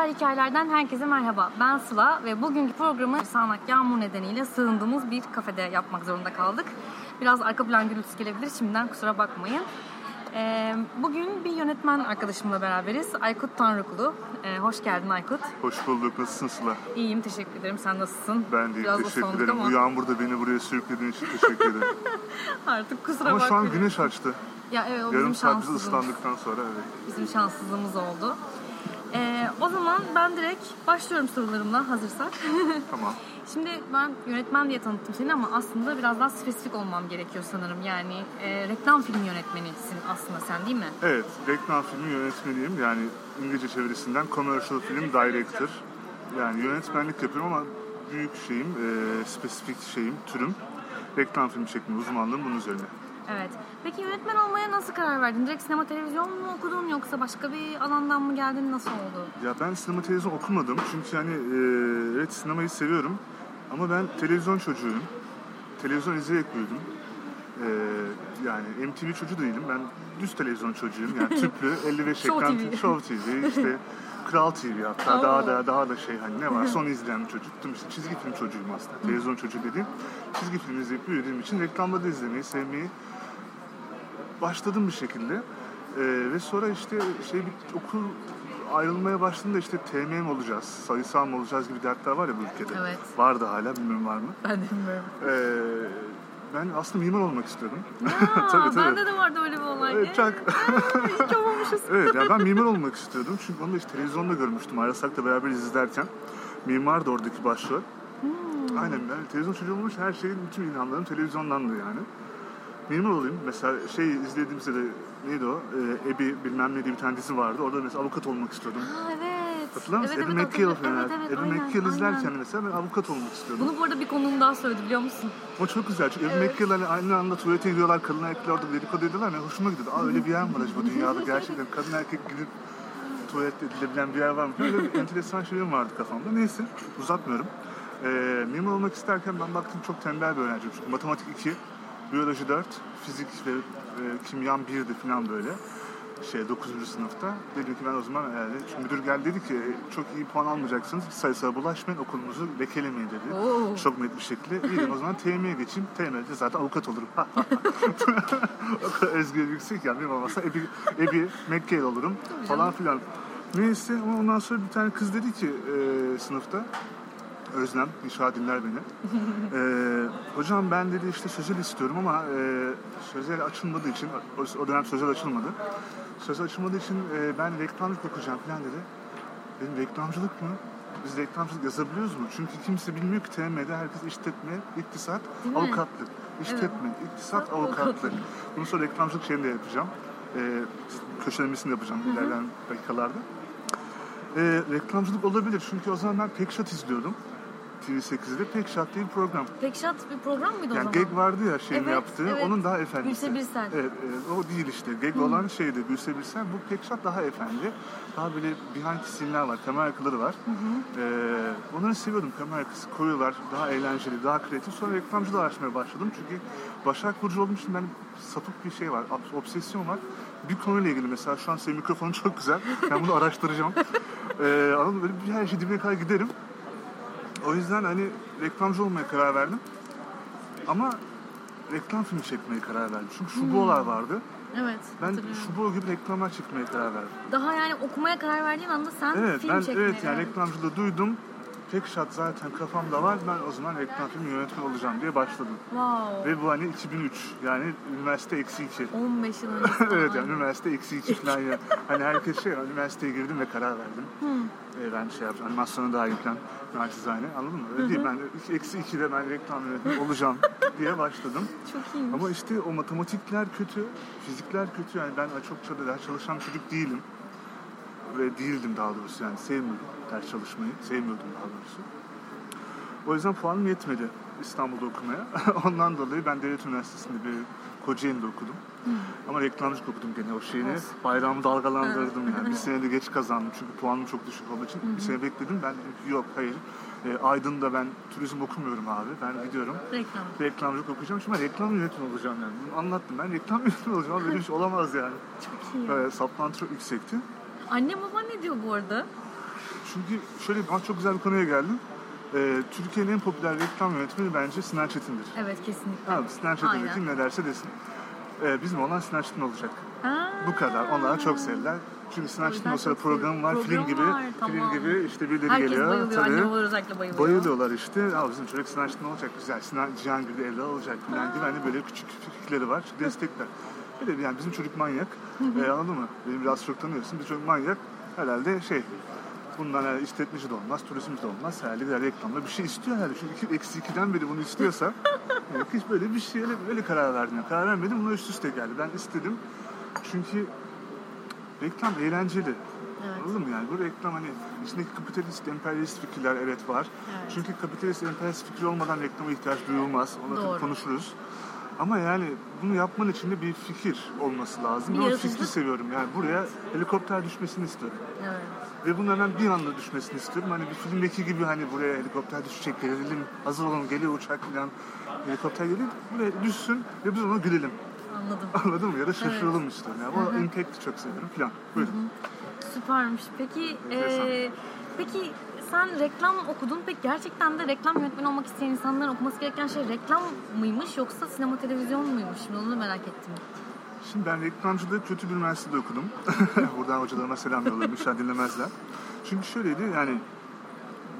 Hayatlar Hikayelerden herkese merhaba. Ben Sıla ve bugünkü programı sağanak yağmur nedeniyle sığındığımız bir kafede yapmak zorunda kaldık. Biraz arka plan gürültüsü gelebilir. Şimdiden kusura bakmayın. Ee, bugün bir yönetmen arkadaşımla beraberiz. Aykut Tanrıkulu. Ee, hoş geldin Aykut. Hoş bulduk. Nasılsın Sıla? İyiyim, teşekkür ederim. Sen nasılsın? Ben de Biraz da teşekkür ederim. ama Bu yağmurda beni buraya sürüklediğin için teşekkür ederim. Artık kusura Ama şu an güneş açtı. Ya evet, o Yarım bizim şanssızlığımız. ıslandıktan sonra evet. Bizim şanssızlığımız oldu. Ee, o zaman ben direkt başlıyorum sorularımla hazırsak. Tamam. Şimdi ben yönetmen diye tanıttım seni ama aslında biraz daha spesifik olmam gerekiyor sanırım. Yani e, reklam film yönetmenisin aslında sen değil mi? Evet, reklam filmi yönetmeniyim. Yani İngilizce çevirisinden Commercial Film Director. Yani yönetmenlik yapıyorum ama büyük şeyim, e, spesifik şeyim, türüm reklam filmi çekme uzmanlığım bunun üzerine. Evet. Peki yönetmen olmaya nasıl karar verdin? Direkt sinema televizyon mu okudun yoksa başka bir alandan mı geldin? Nasıl oldu? Ya ben sinema televizyon okumadım çünkü yani e, evet sinemayı seviyorum ama ben televizyon çocuğuyum. Televizyon izleyerek büyüdüm. E, yani MTV çocuğu değilim. Ben düz televizyon çocuğuyum. Yani tüplü 55 Show ekran TV. Show TV işte Kral TV hatta Oo. daha da daha da şey hani ne varsa onu izleyen bir çocuktum. İşte çizgi film çocuğuyum aslında. Televizyon çocuğu dediğim. Çizgi film izleyip büyüdüğüm için reklamda da izlemeyi, sevmeyi başladım bir şekilde. Ee, ve sonra işte şey bir okul ayrılmaya başladığında işte TM mi olacağız, sayısal mı olacağız gibi dertler var ya bu ülkede. Evet. Vardı hala bilmiyorum var mı. Ben de bilmiyorum. Ee, ben aslında mimar olmak istiyordum. Aa, Tabii, tabii. Bende de vardı öyle bir olay. Evet, ki olmamışız. evet yani ben mimar olmak istiyordum. Çünkü onu da işte televizyonda görmüştüm. Arasak da beraber izlerken. Mimar da oradaki başrol. Hmm. Aynen ben televizyon çocuğu olmuş her şeyin bütün ilhamlarım televizyondandı yani. Mimar olayım. Mesela şey izlediğimizde de neydi o? Ee, Ebi bilmem ne diye bir tane dizi vardı. Orada mesela avukat olmak istiyordum. Aa, evet. Hatırlar mısın? Evet, Ebi evet, hatırlıyorum. falan. Evet, evet, Ebi aynen, izlerken aynen. mesela ben avukat olmak istiyordum. Bunu bu arada bir konuğum daha söyledi biliyor musun? O çok güzel. Çünkü Evet. McGill hani aynı anda tuvalete gidiyorlar. Kadın erkekler orada dedikodu ediyorlar. Yani hoşuma gidiyordu. Aa öyle bir yer mi var acaba dünyada? Gerçekten kadın erkek gidip tuvalet edilebilen bir yer var mı? Böyle bir enteresan şeylerim vardı kafamda. Neyse uzatmıyorum. Ee, mimar olmak isterken ben baktım çok tembel bir öğrenciyim. Çünkü matematik 2, biyoloji 4, fizik ve e, kimyam 1'di falan böyle. Şey 9. sınıfta. Dedim ki ben o zaman herhalde çünkü müdür geldi dedi ki "E, çok iyi puan almayacaksınız. Sayısala bulaşmayın okulunuzu lekelemeyin dedi. Oo. Çok net bir şekilde. İyi dedim o zaman TM'ye geçeyim. TM'de zaten avukat olurum. o kadar özgür yüksek yani. Benim olmasa Ebi, Ebi McGill olurum falan filan. Neyse ama ondan sonra bir tane kız dedi ki e, sınıfta Özlem, inşallah dinler beni. Ee, hocam ben dedi işte sözel istiyorum ama e, sözel açılmadığı için, o, o dönem sözel açılmadı. Sözel açılmadığı için e, ben reklamcılık okuyacağım falan dedi. Dedim reklamcılık mı? Biz reklamcılık yazabiliyoruz mu? Çünkü kimse bilmiyor ki TM'de herkes işletme, iktisat, Değil mi? avukatlık. İşletme, iktisat, avukatlık. Bunu sonra reklamcılık şeyini de yapacağım. E, köşelemesini yapacağım ilerleyen dakikalarda. E, reklamcılık olabilir çünkü o zaman ben Pekşat izliyordum. TV8'de Pekşat diye bir program. Pekşat bir program mıydı o Yani zaman? Gag vardı ya şeyin Evet, yaptığı. evet. Onun daha efendisi. Gülse Birsel. Evet, evet, o değil işte. Gag olan şeydi Gülse Birsel. Bu Pekşat daha efendi. Daha böyle behind the var. Kamera arkaları var. Ee, onları seviyordum. Kamera arkası koyuyorlar. Daha eğlenceli, daha kreatif. Sonra reklamcılığı açmaya başladım. Çünkü Başak Burcu olduğum için ben sapık bir şey var. ob- Obsesyon var. Bir konuyla ilgili mesela şu an senin mikrofonun çok güzel. Ben bunu araştıracağım. Ee, anladın mı? Böyle bir her şey dibine kadar giderim. O yüzden hani reklamcı olmaya karar verdim. Ama reklam filmi çekmeye karar verdim. Çünkü şubolar vardı. Evet. Ben şubo gibi reklamlar çekmeye karar verdim. Daha yani okumaya karar verdiğin anda sen Evet, film ben çekmeye evet yani reklamcılığı duydum. Tek shot zaten kafamda var. Ben o zaman reklam filmi yönetmen olacağım diye başladım. Wow. Ve bu hani 2003. Yani üniversite eksi 2. 15 yıl önce. evet yani üniversite eksi 2 falan ya. Hani herkes şey üniversiteye girdim ve karar verdim. Ee, ben şey yapacağım animasyona dahil falan naçizane anladın mı? Öyle değil ben iki- eksi 2'de ben reklam yönetmeni olacağım diye başladım. Çok iyiymiş. Ama işte o matematikler kötü, fizikler kötü. Yani ben çok ders çalışan çocuk değilim. Ve değildim daha doğrusu yani sevmiyordum ders çalışmayı. Sevmiyordum daha doğrusu. O yüzden puanım yetmedi İstanbul'da okumaya. Ondan dolayı ben Devlet Üniversitesi'nde bir Kocaeli'de okudum. Ama reklamcılık okudum gene o şeyini. Olsun. Bayrağımı dalgalandırdım yani. bir senede geç kazandım çünkü puanım çok düşük olduğu için. Bir sene bekledim. Ben yok hayır. E, Aydın'da ben turizm okumuyorum abi. Ben gidiyorum Reklam. reklamcılık okuyacağım. Şimdi ben reklam yönetmeni olacağım yani. Bunu anlattım. Ben reklam yönetmeni olacağım. Böyle bir şey olamaz yani. Çok iyi. Ee, saplantı çok yüksekti. Anne baba ne diyor bu arada? çünkü şöyle ama çok güzel bir konuya geldim. Ee, Türkiye'nin en popüler reklam yönetmeni bence Sinan Çetin'dir. Evet kesinlikle. Abi Sinan Çetin Aynen. kim ne derse desin. Ee, bizim olan Sinan Çetin olacak. Ha. Bu kadar. Onlar çok sevdiler. Çünkü Sinan Çetin o sırada çok program var, seviyorum. film gibi. Program var, Film tamam. gibi işte birileri Herkes geliyor. bayılıyor. Tabii. Annem özellikle bayılıyor. Bayılıyorlar işte. Aa, bizim çocuk Sinan Çetin olacak güzel. Sinan Cihangir de evde olacak falan gibi. Hani böyle küçük fikirleri var. Destekler. Bir de yani bizim çocuk manyak. ee, anladın mı? Benim biraz çok tanıyorsun. Bir çocuk manyak. Herhalde şey Bundan yani işletmeci de olmaz, turizmci de olmaz. Herhalde bir reklamda bir şey istiyor herhalde. Çünkü iki, eksi ikiden beri bunu istiyorsa yani hiç böyle bir şey öyle, öyle karar verdim. Yani karar vermedim, buna üst üste geldi. Ben istedim. Çünkü reklam eğlenceli. Evet. Anladın mı yani? Bu reklam hani içindeki kapitalist, emperyalist fikirler evet var. Evet. Çünkü kapitalist, emperyalist fikir olmadan reklama ihtiyaç duyulmaz. Tabii Doğru. konuşuruz. Ama yani bunu yapman için de bir fikir olması lazım. Bir Ben o fikri seviyorum. Yani buraya helikopter düşmesini istiyorum. Evet. Ve bunun hemen bir anda düşmesini istiyorum. Hani bir filmdeki gibi hani buraya helikopter düşecek, gelelim, hazır olun, geliyor uçak falan. Helikopter geliyor, buraya düşsün ve biz ona gülelim. Anladım. Anladın mı? Ya da şaşıralım işte. Yani o impact'i çok seviyorum falan. Buyurun. Süpermiş. Peki e, peki sen reklam okudun. Peki gerçekten de reklam yönetmeni olmak isteyen insanların okuması gereken şey reklam mıymış yoksa sinema televizyon muymuş? Şimdi onu merak ettim. Şimdi ben reklamcılığı kötü bir üniversitede okudum. Buradan hocalarıma selam yolluyorum. İnşallah dinlemezler. Çünkü şöyleydi yani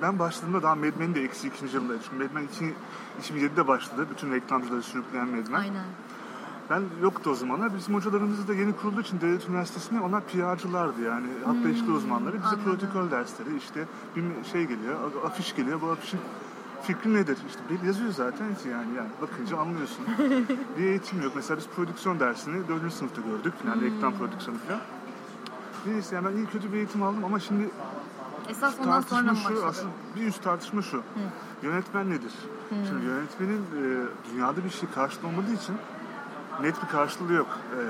ben başladığımda daha Mad de eksi ikinci yılındaydı. Çünkü Mad Men 2, 2007'de başladı. Bütün reklamcıları sürükleyen Mad Men. Aynen. Ben yoktu o zamanlar. Bizim hocalarımız da yeni kurulduğu için devlet üniversitesinde onlar PR'cılardı yani. Halkla ilişkiler uzmanları. Bize anladım. protokol dersleri işte bir şey geliyor, afiş geliyor. Bu afişin fikri nedir? İşte yazıyor zaten yani, yani bakınca anlıyorsun. bir eğitim yok. Mesela biz prodüksiyon dersini 4. sınıfta gördük. Yani reklam prodüksiyonu falan. Neyse yani ben iyi kötü bir eğitim aldım ama şimdi Esas ondan sonra tartışma mı şu, başladı? asıl bir üst tartışma şu. Yönetmen nedir? Şimdi yönetmenin e, dünyada bir şey karşılığı olmadığı için net bir karşılığı yok. E,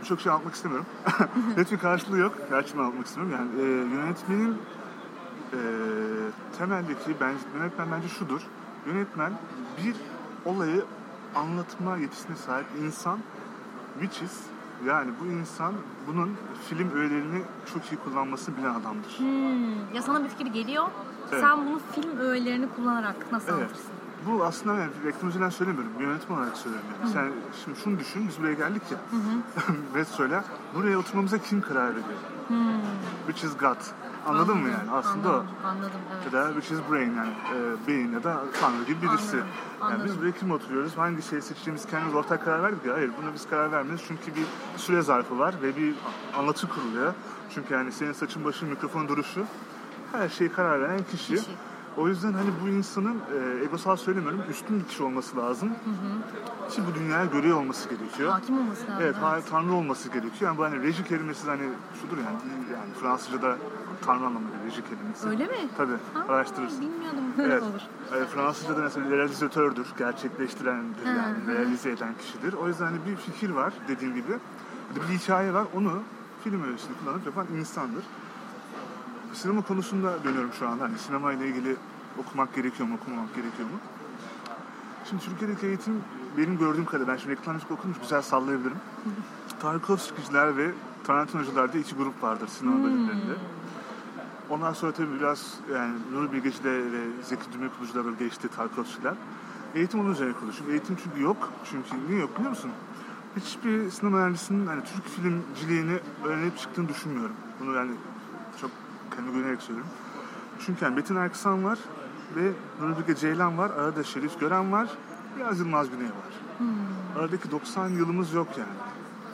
Birçok şey anlatmak istemiyorum. net bir karşılığı yok. Gerçekten anlatmak istemiyorum. Yani e, yönetmenin e, temeldeki bence, yönetmen bence şudur. Yönetmen bir olayı anlatma yetisine sahip insan which is yani bu insan bunun film öğelerini çok iyi kullanmasını bilen adamdır. Hmm, ya sana bir fikir geliyor. Evet. Sen bunu film öğelerini kullanarak nasıl Evet. anlatırsın? Bu aslında yani reklam üzerinden söylemiyorum. Yönetmen olarak söylüyorum. Yani. Sen şimdi şunu düşün. Biz buraya geldik ya. Ve söyle. Buraya oturmamıza kim karar veriyor? Which is God. Anladın mı yani? Aslında anladım, o. Anladım evet. Ya da which is brain yani. E, beyin ya da tanrı gibi birisi. Anladım, Yani biz anladım. buraya kim oturuyoruz? Hangi şeyi seçtiğimiz kendimiz ortak karar verdik ya. Hayır buna biz karar vermiyoruz. Çünkü bir süre zarfı var ve bir anlatı kuruluyor. Çünkü yani senin saçın başın mikrofon duruşu her şeyi karar veren kişi. Kişi. O yüzden hani bu insanın e, egosal söylemiyorum üstün bir kişi olması lazım. Ki bu dünyaya görüyor olması gerekiyor. Hakim olması lazım. Evet, ha- tanrı olması gerekiyor. Yani bu hani reji kelimesi hani şudur yani, yani Fransızca'da tanrı anlamında reji kelimesi. Öyle mi? Tabii, Ha, araştırırsın. Bilmiyordum böyle Evet. olur. E, Fransızca'da mesela realizatördür, gerçekleştirendir yani, realize eden kişidir. O yüzden hani bir fikir var dediğim gibi. Bir hikaye var, onu film öğresini kullanıp yapan insandır. Sinema konusunda dönüyorum şu anda. Hani sinema ile ilgili okumak gerekiyor mu, okumamak gerekiyor mu? Şimdi Türkiye'deki eğitim benim gördüğüm kadarıyla, ben şimdi reklamcılık okumuş, güzel sallayabilirim. Tarkovski'ciler ve Tarantino'cular diye iki grup vardır sinema bölümlerinde. Ondan sonra tabii biraz yani Nuri Bilgeci'de ve Zeki Demirkubuzcu'da böyle geçti Tarkovski'ler. Eğitim onun üzerine kurulu. Çünkü eğitim çünkü yok. Çünkü niye yok biliyor musun? Hiçbir sinema mühendisinin hani Türk filmciliğini öğrenip çıktığını düşünmüyorum. Bunu yani çok kendime güvenerek söylüyorum. Çünkü yani Metin Erksan var ve Bilge Ceylan var. Arada Şerif Gören var. Biraz Yılmaz Güney var. Aradaki 90 yılımız yok yani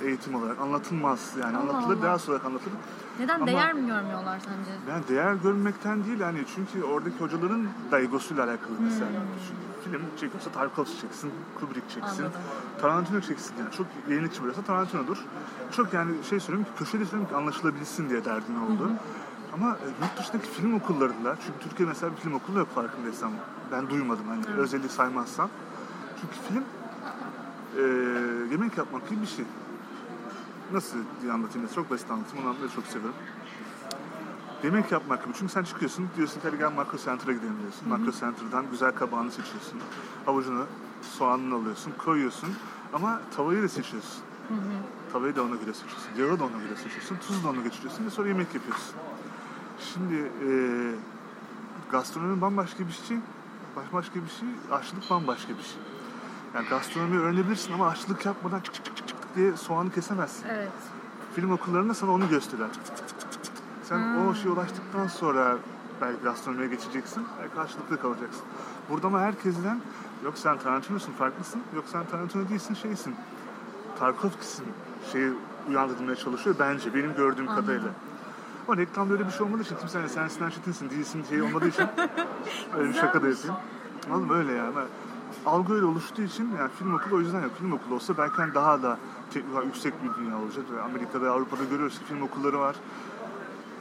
eğitim olarak. Anlatılmaz yani. Allah Anlatılır, Allah. ders olarak anlatılır. Neden Ama- değer mi görmüyorlar sence? Ben değer görmekten değil yani çünkü oradaki hocaların da egosuyla alakalı mesela. Çünkü film çekiyorsa Tarkovski çeksin, Kubrick çeksin, Anladım. Tarantino çeksin yani. Çok yenilikçi burası Tarantino'dur. Çok yani şey söyleyeyim ki köşede söyleyeyim ki anlaşılabilsin diye derdim oldu. Ama e, yurt dışındaki film okullarında, çünkü Türkiye mesela bir film okulu yok farkındaysam. Ben duymadım hani özelliği saymazsan. Çünkü film e, yemek yapmak gibi bir şey. Nasıl diye anlatayım? Çok basit anlatayım. Onu anlatmayı çok seviyorum. Yemek yapmak gibi. Çünkü sen çıkıyorsun, diyorsun ki gel Makro Center'a gidelim diyorsun. Makro Center'dan güzel kabağını seçiyorsun. Havucunu, soğanını alıyorsun, koyuyorsun. Ama tavayı da seçiyorsun. Tavayı da ona göre seçiyorsun. Yağı da ona göre seçiyorsun. Tuzu da ona geçiriyorsun ve sonra yemek yapıyorsun. Şimdi e, gastronomi bambaşka bir şey, bambaşka bir şey, aşçılık bambaşka bir şey. Yani gastronomi öğrenebilirsin ama aşçılık yapmadan çık çık çık çık diye soğanı kesemezsin. Evet. Film okullarında sana onu çık. Sen o şeye ulaştıktan sonra belki gastronomiye geçeceksin, belki aşçılıkta kalacaksın. Burada ama herkesten yok sen Tarantino'sun farklısın, yok sen Tarantino değilsin şeysin. Tarkovski'sin şeyi uyandırmaya çalışıyor bence benim gördüğüm kadarıyla. Ama reklamda öyle bir şey olmadığı için kimse hani sen Sinan Çetin'sin değilsin şey olmadığı için öyle bir şaka da yapayım. Oğlum öyle yani. Algı öyle oluştuğu için yani film okulu o yüzden yok. Film okulu olsa belki hani daha da teknik yüksek bir dünya olacak. Ve Amerika'da Avrupa'da görüyoruz ki film okulları var.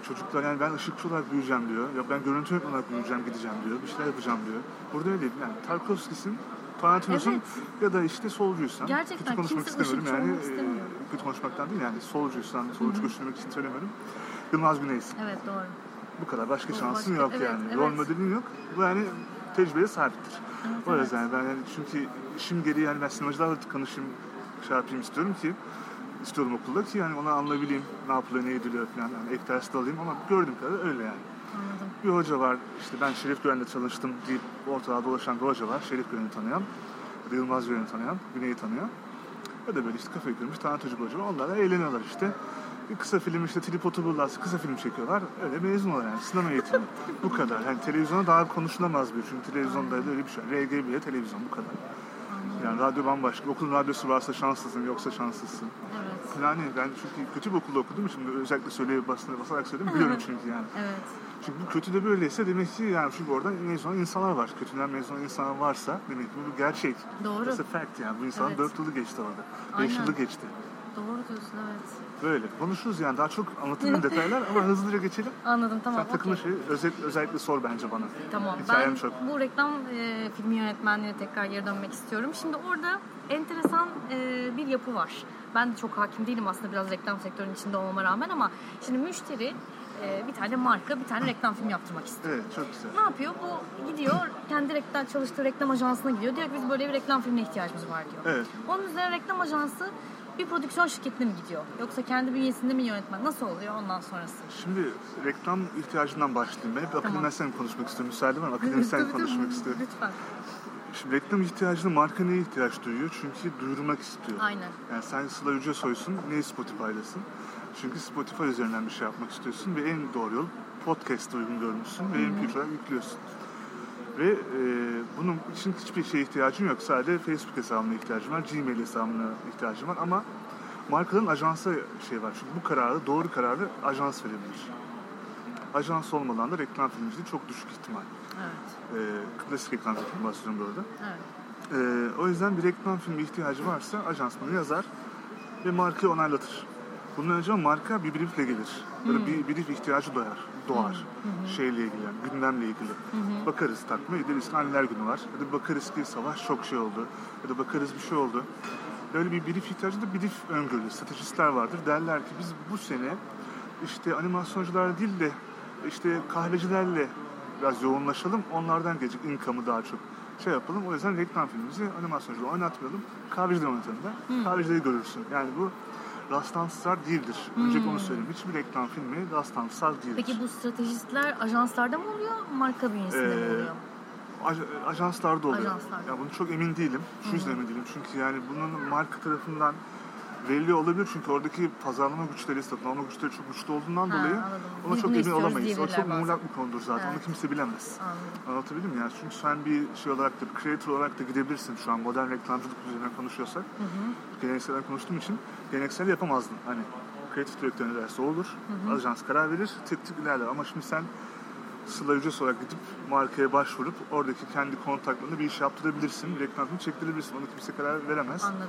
Çocuklar yani ben ışıkçı olarak büyüyeceğim diyor. Ya ben görüntü olarak büyüyeceğim gideceğim diyor. Bir şeyler yapacağım diyor. Burada öyle değil. Yani Tarkovski'sin, Tarantino'sun Evet. ya da işte solcuysan. Gerçekten kötü konuşmak kimse istemiyorum yani. istemiyor. e, kötü konuşmaktan değil yani solcuysan, solcu göstermek için söylemiyorum. Yılmaz Güney'sin. Evet doğru. Bu kadar. Başka Bu şansın başka- yok evet, yani. evet. Rol modelin yok. Bu yani tecrübeye sahiptir. Evet, o evet. yüzden ben yani çünkü işim gereği yani ben sinemacılarla konuşayım, şey yapayım istiyorum ki istiyorum okulda ki yani onu anlayabileyim. Ne yapılıyor, ne ediliyor falan. Yani ek ders de alayım ama gördüğüm kadarıyla öyle yani. Anladım. Bir hoca var, işte ben Şerif Gören'de çalıştım deyip ortada dolaşan bir hoca var. Şerif Gören'i tanıyan, Yılmaz Gören'i tanıyan, Güney'i tanıyan. Ya da böyle işte kafayı kırmış tanıtıcı bir hoca var. Onlarla eğleniyorlar işte. Kısa film işte tripodu bulurlarsa kısa film çekiyorlar. Öyle mezun oluyorlar yani sinema eğitimi. bu kadar. Yani televizyona daha konuşulamaz bir çünkü televizyonda öyle bir şey. RGB'ye televizyon bu kadar. Yani radyo bambaşka. Okulun radyosu varsa şanslısın yoksa şanslısın. Evet. Yani ben çünkü kötü bir okulda okudum için özellikle söyleyip basına basarak söyledim biliyorum çünkü yani. Evet. Çünkü bu kötü de böyleyse demek ki yani çünkü orada mezun insanlar var. Kötüden mezun insanlar varsa demek ki bu bir gerçek. Doğru. A fact yani. Bu insanın Evet. 4 yılı geçti orada. 5 Aynen. yılı geçti. Doğru diyorsun evet. Böyle. Konuşuruz yani. Daha çok anlatırım detaylar ama hızlıca geçelim. Anladım tamam. Sen takılı okey. şey özet, özellikle sor bence bana. Tamam. Hikayem Ben çok. bu reklam e, filmi yönetmenliğine tekrar geri dönmek istiyorum. Şimdi orada enteresan e, bir yapı var. Ben de çok hakim değilim aslında biraz reklam sektörünün içinde olmama rağmen ama şimdi müşteri e, bir tane marka bir tane reklam filmi yaptırmak istiyor. Evet çok güzel. Ne yapıyor? Bu gidiyor kendi reklam çalıştığı reklam ajansına gidiyor. Diyor ki biz böyle bir reklam filmine ihtiyacımız var diyor. Evet. Onun üzerine reklam ajansı bir prodüksiyon şirketine mi gidiyor? Yoksa kendi bünyesinde mi yönetmen? Nasıl oluyor ondan sonrası? Şimdi reklam ihtiyacından başlayayım. Ben hep akademisyen konuşmak istiyorum. Müsaade var mı? Akademisyen konuşmak istiyorum. Lütfen. Şimdi reklam ihtiyacını marka neye ihtiyaç duyuyor? Çünkü duyurmak istiyor. Aynen. Yani sen Sıla Yücesoy'sun, niye Spotify'dasın? Çünkü Spotify üzerinden bir şey yapmak istiyorsun ve en doğru yol podcast uygun görmüşsün ve MP3 olarak yüklüyorsun. Ve e, bunun için hiçbir şeye ihtiyacın yok. Sadece Facebook hesabına ihtiyacın var, Gmail hesabına ihtiyacın var ama markaların ajansa şey var. Çünkü bu kararı, doğru kararı ajans verebilir. Ajans olmadan da reklam filmciliği çok düşük ihtimal. Evet. E, klasik reklam filmi bahsediyorum bu arada. Evet. Ee, o yüzden bir reklam filmi ihtiyacı varsa ajans bunu yazar ve markayı onaylatır. Bundan önce marka bir briefle gelir. Ya da bir brief ihtiyacı doğar. doğar. Şeyle ilgili yani gündemle ilgili. Bakarız takvime gideriz anneler günü var. Ya da bakarız ki savaş çok şey oldu. Ya da bakarız bir şey oldu. Böyle bir brief ihtiyacı da brief öngörülür. Stratejistler vardır. Derler ki biz bu sene işte animasyoncular değil de işte kahvecilerle biraz yoğunlaşalım. Onlardan gelecek income'ı daha çok şey yapalım. O yüzden reklam filmimizi animasyoncular oynatmayalım. Kahveciler oynatalım da. Kahvecileri görürsün. Yani bu rastlantısal değildir. Önce onu söyleyeyim. Hiçbir reklam filmi rastlantısal değildir. Peki bu stratejistler ajanslarda mı oluyor, marka bünyesinde mi Ee, oluyor? Aj- ajanslarda oluyor. Ajanslarda. Ya bunu çok emin değilim. Şu yüzden emin değilim. Çünkü yani bunun marka tarafından veriliyor olabilir. Çünkü oradaki pazarlama güçleri, satın güçleri çok güçlü olduğundan Ha, dolayı anladım. ona Biz çok emin olamayız. O çok muğlak bir konudur zaten. Evet. Onu kimse bilemez. Anladım. Anlatabildim mi? Yani çünkü sen bir şey olarak da, bir creator olarak da gidebilirsin şu an modern reklamcılık üzerine konuşuyorsak. Gelenekselden konuştuğum için geleneksel yapamazdın. Hani kreatif direktör ne derse olur. Ajans karar verir, tık tık ilerler. Ama şimdi sen Sıla Yüces olarak gidip markaya başvurup oradaki kendi kontaklarında bir iş yaptırabilirsin. Reklam filmi çektirebilirsin. Onu kimse karar veremez. Anladım.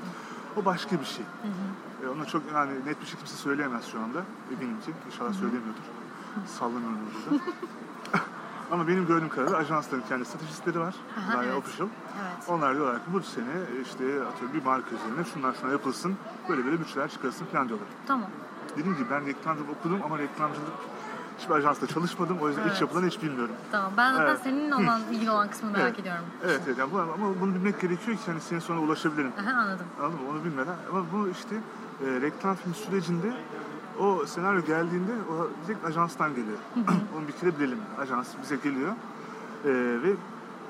O başka bir şey. E, ona çok yani net bir şey kimse söyleyemez şu anda. Eminim ki. İnşallah söylemiyordur. Sallamıyorum burada. Ama benim gördüğüm kadarıyla ajansların kendi stratejistleri var. Aha, ya evet. official. Evet. Onlar diyorlar ki bu sene işte atıyorum bir marka üzerine şunlar şunlar yapılsın. Böyle böyle bütçeler çıkarılsın falan diyorlar. Tamam. Dediğim gibi ben reklamcılık okudum ama reklamcılık hiçbir ajansta çalışmadım. O yüzden Evet. iç yapıdan hiç bilmiyorum. Tamam. Ben zaten Evet. senin olan ilgili olan kısmını merak Evet. ediyorum. Evet, evet yani bu, ama bunu bilmek gerekiyor ki hani senin sonra ulaşabilirim. Aha, anladım. Anladın mı? Onu bilmeden. Ama bu işte e, reklam film sürecinde o senaryo geldiğinde o direkt ajanstan geliyor. Onu bir kere bilelim. Ajans bize geliyor. Ee, ve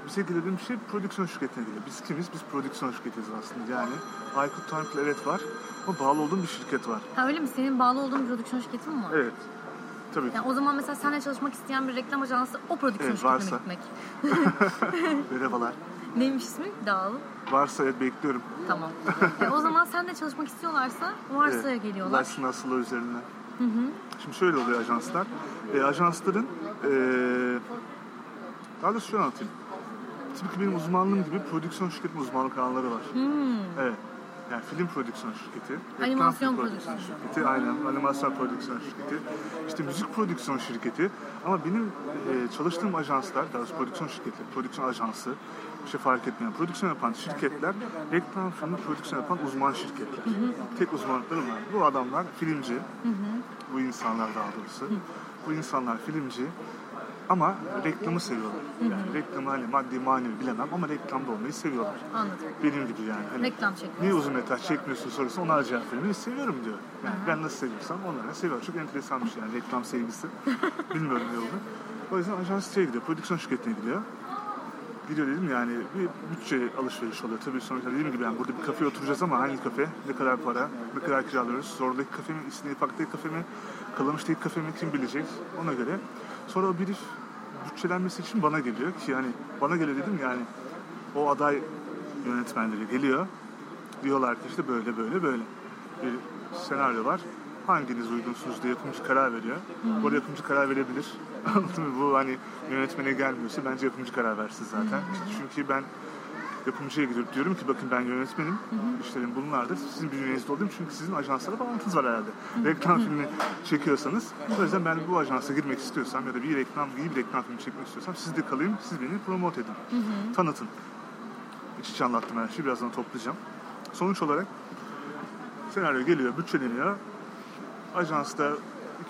bize geliyor bir şey prodüksiyon şirketine geliyor. Biz kimiz? Biz prodüksiyon şirketiyiz aslında. Yani Aykut Tank'la evet var ama bağlı olduğum bir şirket var. Ha öyle mi? Senin bağlı olduğun bir prodüksiyon şirketin mi var? Evet. Tabii. Yani o zaman mesela seninle çalışmak isteyen bir reklam ajansı o prodüksiyon Evet, varsa. gitmek. Merhabalar. Neymiş ismi? Dağıl. Varsa evet bekliyorum. Tamam. e, o zaman seninle çalışmak istiyorlarsa varsaya Evet. geliyorlar. Ulaşsın asılı üzerinden. Şimdi şöyle oluyor ajanslar. E, ajansların e, daha doğrusu şöyle anlatayım. Tıpkı benim uzmanlığım gibi prodüksiyon şirketi uzmanlık alanları var. Evet. Yani film prodüksiyon şirketi, Animasyon prodüksiyon şirketi, aynen animasyon prodüksiyon şirketi, işte müzik prodüksiyon şirketi. Ama benim e, çalıştığım ajanslar, daha doğrusu prodüksiyon şirketi, prodüksiyon ajansı, bir şey fark etmeyen prodüksiyon yapan şirketler, reklam filmi prodüksiyon yapan uzman şirketler. Tek uzmanlıkları var. Bu adamlar filmci, bu insanlar daha doğrusu. Bu insanlar filmci ama reklamı seviyorlar. Yani reklamı hani maddi manevi bilemem ama reklamda olmayı seviyorlar. Anladım. Benim gibi yani. Hani Reklam çekmek. Niye uzun metraj çekmiyorsun sorusu ona cevap veriyorum. Seviyorum diyor. Yani ben nasıl seviyorsam onlar da seviyor. Çok enteresan bir şey yani reklam sevgisi. Bilmiyorum ne olduğunu. O yüzden ajans şeye gidiyor, prodüksiyon şirketine gidiyor. Gidiyor dedim yani bir bütçe alışveriş oluyor. Tabii sonuçta dediğim gibi yani burada bir kafeye oturacağız ama hangi kafe, ne kadar para, ne kadar kiralıyoruz. Zoradaki kafe mi, İstinye Park'taki kafe mi, Kalamış'taki kafe mi kim bilecek ona göre. Sonra o brief bütçelenmesi için bana geliyor ki yani bana geliyor dedim yani o aday yönetmenleri geliyor. Diyorlar ki işte böyle böyle böyle bir senaryo var. Hanginiz uygunsunuz diye yapımcı karar veriyor. Bu arada yapımcı karar verebilir. Bu hani yönetmene gelmiyorsa bence yapımcı karar versin zaten. Çünkü ben yapımcıya gidip diyorum ki bakın ben yönetmenim. İşlerim bunlardır. Sizin bünyenizde olayım çünkü sizin ajanslara bağlantınız var herhalde. Reklam filmi çekiyorsanız. O yüzden ben bu ajansa girmek istiyorsam ya da bir reklam, iyi bir reklam filmi çekmek istiyorsam sizde kalayım. Siz beni promote edin. Tanıtın. İç içe anlattım her şeyi. Birazdan toplayacağım. Sonuç olarak senaryo geliyor, bütçeleniyor. Ajansta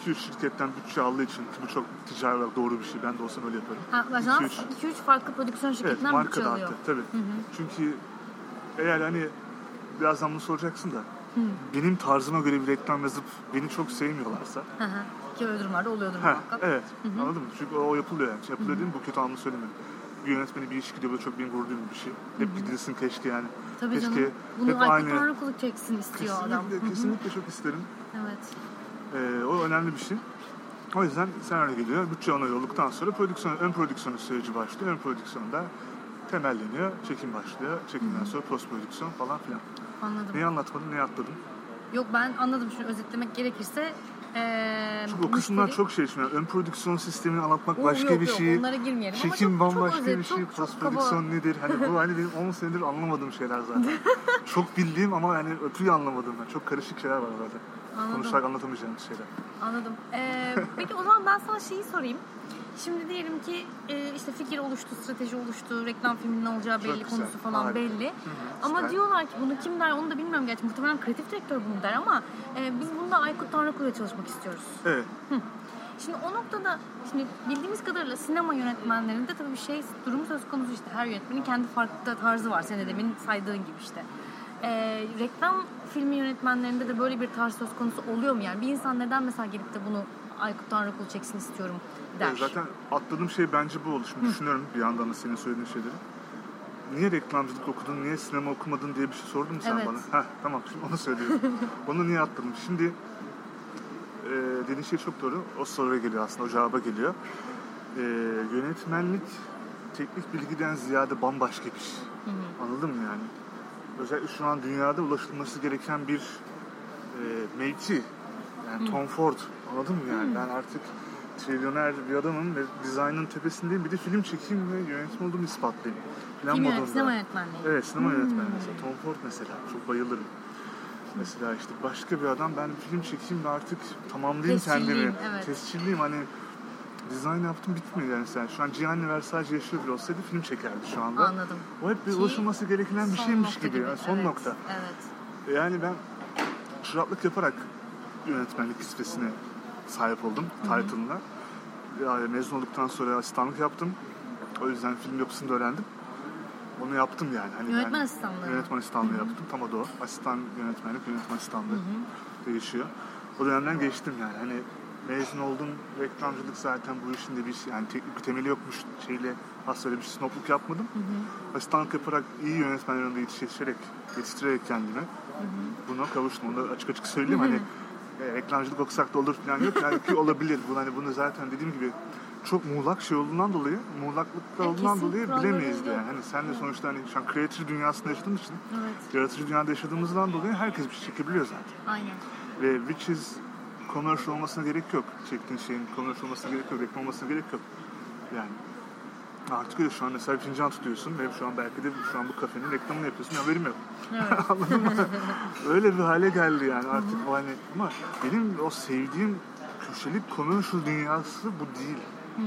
2-3 şirketten bütçe aldığı için ki bu çok ticari olarak doğru bir şey. Ben de olsam öyle yaparım. Ha, ajans 2-3 2-3 farklı prodüksiyon Evet, şirketinden marka bütçe alıyor. tabii. Çünkü eğer hani birazdan bunu soracaksın da benim tarzıma göre bir reklam yazıp beni çok sevmiyorlarsa Hı hı. Ki öyle durumlarda oluyordur Heh, muhakkak. evet. Anladın mı? Çünkü o yapılıyor yani. Yapılıyor değil mi? Bu kötü anlamda söylemiyorum. Bir yönetmeni bir iş gidiyor böyle çok beni gurur duyduğum bir şey. Hep gidilsin keşke yani. Tabii keşke canım. Bunu hep aynı. Tanrıkulu çeksin istiyor adam. Kesinlikle, kesinlikle çok isterim. Evet. Ee, o önemli bir şey. O yüzden senaryo geliyor. Bütçe onay olduktan sonra prodüksiyon, ön prodüksiyon süreci başlıyor. Ön prodüksiyonda temelleniyor. Çekim başlıyor. Çekimden sonra post prodüksiyon falan filan. Anladım. Neyi anlatmadım, neyi atladım? Yok ben anladım şunu özetlemek gerekirse. Ee, Çünkü o kısımlar müşteri- çok şey. Şimdi ön prodüksiyon sistemini anlatmak Oo, başka yok, bir yok, şey. onlara girmeyelim ama Çekim çok- çok bambaşka özet, bir şey. çok- çok Post kaba. prodüksiyon nedir? Hani bu hani benim 10 senedir anlamadığım şeyler zaten. çok bildiğim ama yani ötüyü anlamadığım. ben. Çok karışık şeyler var orada. Anladım. Konuşarak anlatamayacağım şeyler. Anladım. Ee, peki o zaman ben sana şeyi sorayım. Şimdi diyelim ki e, işte fikir oluştu, strateji oluştu, reklam filminin olacağı belli, güzel, konusu falan harika. belli. Ama süper. diyorlar ki bunu kim der onu da bilmiyorum gerçi. Muhtemelen kreatif direktör bunu der ama e, biz bunda Aykut Tanrıkulu'yla çalışmak istiyoruz. Evet. Şimdi o noktada şimdi bildiğimiz kadarıyla sinema yönetmenlerinde tabii bir şey durum söz konusu işte her yönetmenin kendi farklı tarzı var. Senin de demin saydığın gibi işte. Ee, reklam filmi yönetmenlerinde de böyle bir tarz söz konusu oluyor mu yani? Bir insan neden mesela gelip de bunu Aykut Tanrıkulu çeksin istiyorum der. Zaten atladığım şey bence bu oldu. Şimdi düşünüyorum bir yandan da senin söylediğin şeyleri. Niye reklamcılık okudun, niye sinema okumadın diye bir şey sordun mu sen Evet. bana? Heh, tamam şimdi onu söylüyorum. onu niye atladım? Şimdi e, dediğin şey çok doğru. O soruya geliyor aslında, o cevaba geliyor. E, yönetmenlik teknik bilgiden ziyade bambaşka bir şey. Anladın mı yani? Özellikle şu an dünyada ulaşılması gereken bir e, mevki. Yani Tom Ford. Anladın mı yani? Ben artık trilyoner bir adamım ve dizaynın tepesindeyim. Bir de film çekeyim ve yönetmen olduğumu ispatlayayım. Plan Film modunda. sinema yönetmenliği. Evet sinema yönetmeni mesela. Tom Ford mesela. Çok bayılırım. Mesela işte başka bir adam ben film çekeyim ve artık tamamlayayım Tescilliyim, kendimi. evet. Tescilliyim hani dizayn yaptım bitmiyor yani sen. Şu an Gianni Versace yaşıyor bile olsaydı film çekerdi şu anda. Anladım. O hep bir Ki ulaşılması gereken bir şeymiş nokta gibi. Yani son evet, nokta. Evet. Yani ben çıraklık yaparak yönetmenlik kisvesine sahip oldum title'ına. Yani mezun olduktan sonra asistanlık yaptım. O yüzden film yapısını da öğrendim. Onu yaptım yani. Hani Yönetmen asistanlığı. Yönetmen asistanlığı yaptım. Tam adı o. Asistan yönetmenlik, yönetmen asistanlığı değişiyor. o dönemden geçtim yani. Hani mezun oldum reklamcılık zaten bu işin de bir yani teknik temeli yokmuş şeyle öyle bir snopluk yapmadım. Asistanlık yaparak iyi yönetmenlerin önünde yetiştirerek, yetiştirerek kendimi buna kavuştum. Onu açık açık söyleyeyim. Hani e, reklamcılık okusak da olur falan yok. Yani ki olabilir. Bu hani bunu zaten dediğim gibi çok muğlak şey olduğundan dolayı, muğlaklıkta E, olduğundan dolayı bilemeyiz de. Yani hani sen de sonuçta hani şu an kreatif dünyasında yaşadığın için, Evet. yaratıcı dünyada yaşadığımızdan dolayı herkes bir şey çekebiliyor zaten. Aynen. Ve which is commercial olmasına gerek yok. Çektiğin şeyin commercial olmasına gerek yok, reklam olmasına gerek yok. Yani artık öyle şu an mesela fincan tutuyorsun ve şu an belki de şu an bu kafenin reklamını yapıyorsun haberim yok. Evet. Anladın mı? öyle bir hale geldi yani artık o hani ama benim o sevdiğim köşelik commercial dünyası bu değil. Hmm.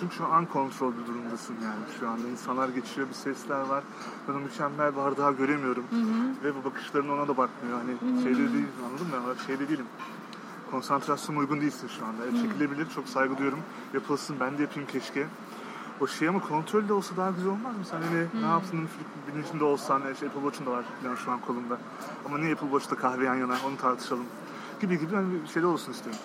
Çünkü şu an kontrol bir durumdasın yani şu anda insanlar geçiyor bir sesler var. Ben o mükemmel bardağı göremiyorum. Ve bu bakışların ona da bakmıyor. Hani şeyde değil anladın mı? Şeyde değilim. Konsantrasyon uygun değilsin şu anda. Evet, çekilebilir. Çok saygı duyuyorum. Yapılsın. Ben de yapayım keşke. O şey ama kontrol de olsa daha güzel olmaz mı? Sen hani ne yaptığının bilincinde olsan, işte Apple Watch'un da var falan şu an kolumda. Ama niye Apple Watch'ta kahve yan yana onu tartışalım. Gibi gibi hani bir şeyde olsun istiyorum.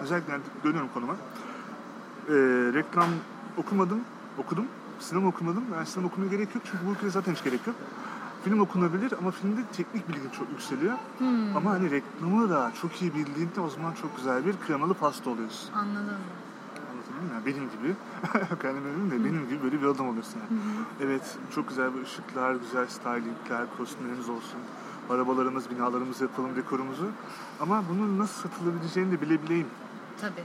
Özellikle yani dönüyorum konuma. Ee, reklam okumadım, okudum. Sinema okumadım. Yani sinema okumaya gerek yok çünkü bu ülkede zaten hiç gerek yok. Film okunabilir ama filmde teknik bilgin çok yükseliyor. Ama hani reklamı da çok iyi bildiğinde o zaman çok güzel bir kremalı pasta oluyorsun. Anladım. Mi? Yani benim gibi, kendim eminim de benim gibi böyle bir adam oluyorsun yani. Evet, çok güzel bir ışıklar, güzel stylingler, kostümlerimiz olsun. Arabalarımız, binalarımız yapalım, dekorumuzu. Ama bunun nasıl satılabileceğini de bilebileyim. Tabii.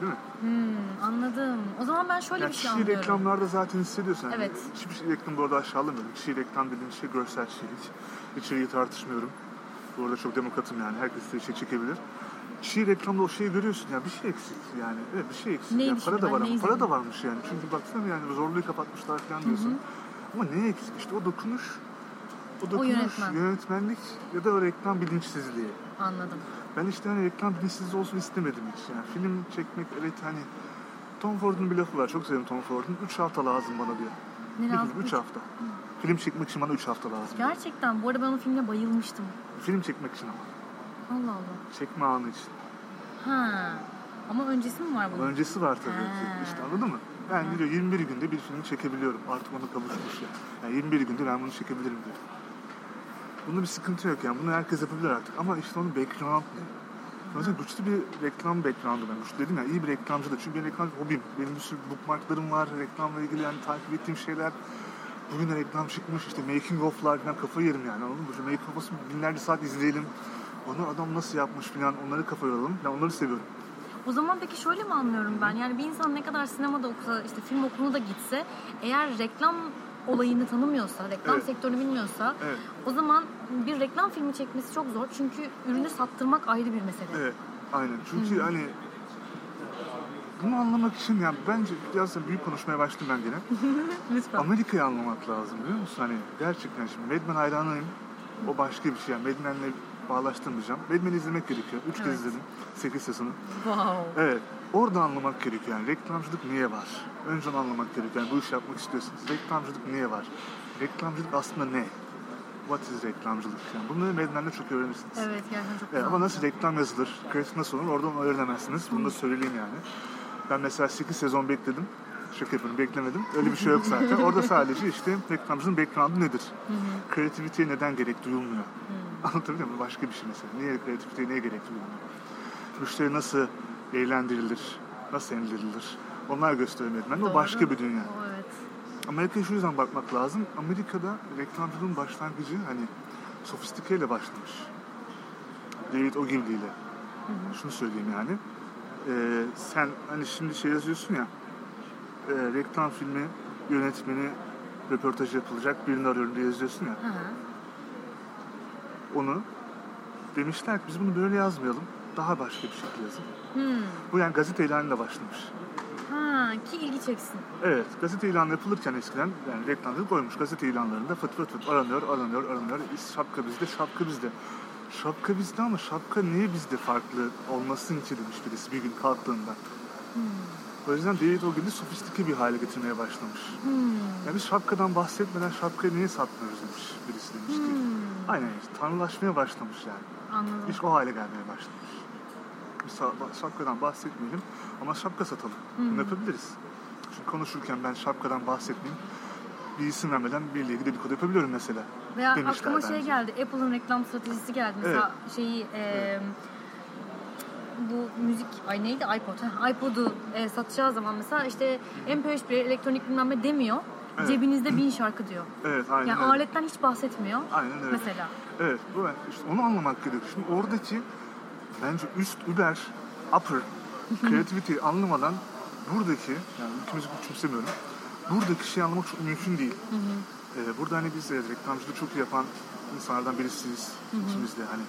Değil mi? Hmm, anladım. O zaman ben şöyle Yani bir şey kişi anlıyorum. reklamlarda zaten hissediyorsun. Yani Evet. Hiçbir şey reklam bu arada aşağılamıyorum. Kişi reklam dediğin şey görsel şeylik. İçeriği tartışmıyorum. Bu arada çok demokratım yani. Herkes de şey çekebilir. Kişi reklamda o şeyi görüyorsun ya bir şey eksik yani. Evet bir şey eksik. Neymiş yani para da var ama para da varmış yani. Çünkü baksana yani zorluğu kapatmışlar falan diyorsun. Ama ne eksik? İşte o dokunuş o dokunuş, yönetmen. yönetmenlik ya da o reklam bilinçsizliği. Anladım. Ben işte hani reklam bilinçsiz olsun istemedim hiç. Yani film çekmek evet hani Tom Ford'un bir lafı var. Çok seviyorum Tom Ford'un. 3 hafta lazım bana diyor. Ne lazım? 3 hafta. Film çekmek için bana 3 hafta lazım. diyor. Gerçekten. Bu arada ben o filmde bayılmıştım. Film çekmek için ama. Allah Allah. Çekme anı için. Ha. Ama öncesi mi var bunun? Öncesi var tabii Ha. ki. İşte anladın mı? Ben diyor 21 günde bir film çekebiliyorum. Artık ona kavuşmuş ya. Yani 21 günde ben bunu çekebilirim diyor. Bunda bir sıkıntı yok yani. Bunu herkes yapabilir artık. Ama işte onun background ne? Mesela güçlü bir reklam background'u ben. Güçlü dedim ya iyi bir reklamcı da. Çünkü benim reklam hobim. Benim bir sürü bookmarklarım var. Reklamla ilgili yani takip ettiğim şeyler. Bugün de reklam çıkmış işte making of'lar falan kafayı yerim yani anladın mı? Şu making of'u binlerce saat izleyelim. Onu adam nasıl yapmış falan onları kafaya alalım. Ben onları seviyorum. O zaman peki şöyle mi anlıyorum ben? Yani bir insan ne kadar sinemada okusa, işte film okuluna da gitse, eğer reklam olayını tanımıyorsa, reklam Evet. sektörünü bilmiyorsa, Evet. o zaman bir reklam filmi çekmesi çok zor. Çünkü ürünü sattırmak ayrı bir mesele. Evet, aynen. Çünkü hani bunu anlamak için yani bence biraz da büyük konuşmaya başladım ben gene. Lütfen. Amerika'yı anlamak lazım biliyor musun? Hani gerçekten şimdi Mad Men hayranıyım. O başka bir şey. Yani Mad bağlaştırmayacağım. Mad Men'i izlemek gerekiyor. Üç Evet. kez izledim. Sekiz sezonu. Wow. Evet. Orada anlamak gerekiyor. Yani reklamcılık niye var? Önce onu anlamak gerekiyor. Yani bu işi yapmak istiyorsanız. Reklamcılık niye var? Reklamcılık aslında ne? What is reklamcılık? Yani bunları Mad Men'de çok öğrenirsiniz. Evet gerçekten çok Evet, ama nasıl reklam yazılır, kreatif nasıl olur oradan öğrenemezsiniz. Bunu da söyleyeyim yani. Ben mesela 8 sezon bekledim. Şaka yapıyorum beklemedim. Öyle bir şey yok zaten. Orada sadece işte reklamcının background'u nedir? Kreativiteye neden gerek duyulmuyor? Anlatabiliyor muyum? Başka bir şey mesela. Niye kreativiteye niye gerek duyulmuyor? Müşteri nasıl eğlendirilir? Nasıl eğlendirilir? Onlar göstermedi. Ben o başka bir dünya. O, evet. Amerika'ya şu yüzden bakmak lazım. Amerika'da reklamcılığın başlangıcı hani sofistikeyle başlamış. David Ogilvy ile. Şunu söyleyeyim yani. Ee, sen hani şimdi şey yazıyorsun ya e, reklam filmi yönetmeni röportaj yapılacak birini arıyorum diye yazıyorsun ya. Hı hı. Onu demişler ki biz bunu böyle yazmayalım. Daha başka bir şekilde yazın. Hmm. Bu yani gazete ilanıyla başlamış. Ha, ki ilgi çeksin. Evet, gazete ilanı yapılırken eskiden yani reklamcılık koymuş. Gazete ilanlarında fıt fıt fıt aranıyor, aranıyor, aranıyor. Şapka bizde, şapka bizde. Şapka bizde ama şapka niye bizde farklı olmasın ki demiş birisi bir gün kalktığında. O yüzden David Ogilvy sofistike bir hale getirmeye başlamış. Hmm. Ya biz şapkadan bahsetmeden şapkayı niye satmıyoruz demiş birisi demiş ki. Aynen işte tanrılaşmaya başlamış yani. Anladım. İş o hale gelmeye başlamış. Biz şapkadan bahsetmeyelim ama şapka satalım. Bunu yapabiliriz. Çünkü konuşurken ben şapkadan bahsetmeyeyim. Bir isim vermeden biriyle ilgili dedikodu yapabiliyorum mesela. Veya Demişler aklıma şey bence. geldi. Apple'ın reklam stratejisi geldi. Mesela şeyi e, bu müzik ay neydi iPod. İPod'u e, satacağı zaman mesela işte MP3 bir elektronik bilmem ne demiyor. Evet. Cebinizde bin şarkı diyor. Evet aynen Yani öyle. aletten hiç bahsetmiyor. Aynen öyle. Mesela. Evet, bu işte onu anlamak gerekiyor. Şimdi oradaki bence üst, über, upper creativity anlamadan buradaki, yani ülkemizi küçümsemiyorum, buradaki şeyi anlamak çok mümkün değil. Ee, burada hani biz de reklamcılığı çok iyi yapan insanlardan birisiyiz içimizde. Hani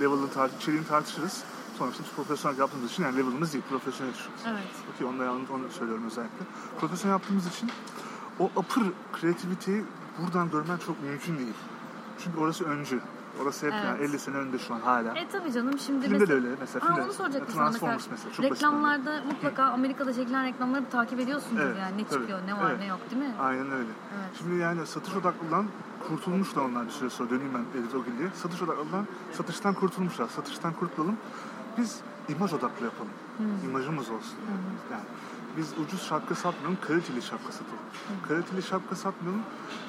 level'ın tar içeriğini tartışırız. Sonrasında biz profesyonel yaptığımız için yani level'ımız değil, profesyonel düşüyoruz. Evet. Okey, onu, da- onu, onu söylüyorum özellikle. Profesyonel yaptığımız için o upper creativity'yi buradan görmen çok mümkün değil. Çünkü orası öncü. Orası hep yani Evet. 50 sene önde şu an hala. E tabii canım şimdi Filmde mesela... de öyle mesela. Filmde- onu soracaktım sana mesela. Çok basit. Reklamlarda mutlaka Amerika'da çekilen reklamları takip ediyorsunuz Evet, yani ne tabii. çıkıyor, ne var, Evet. ne yok değil mi? Aynen öyle. Evet. Şimdi yani satış odaklıdan kurtulmuşlar onlar bir süre sonra. Döneyim ben Edith Ogilvy'ye. Satış odaklıdan satıştan kurtulmuşlar. Satıştan kurtulalım. Biz imaj odaklı yapalım. İmajımız olsun. Yani biz ucuz şapka satmayalım, kaliteli şapka satalım. Kaliteli şapka satmayalım,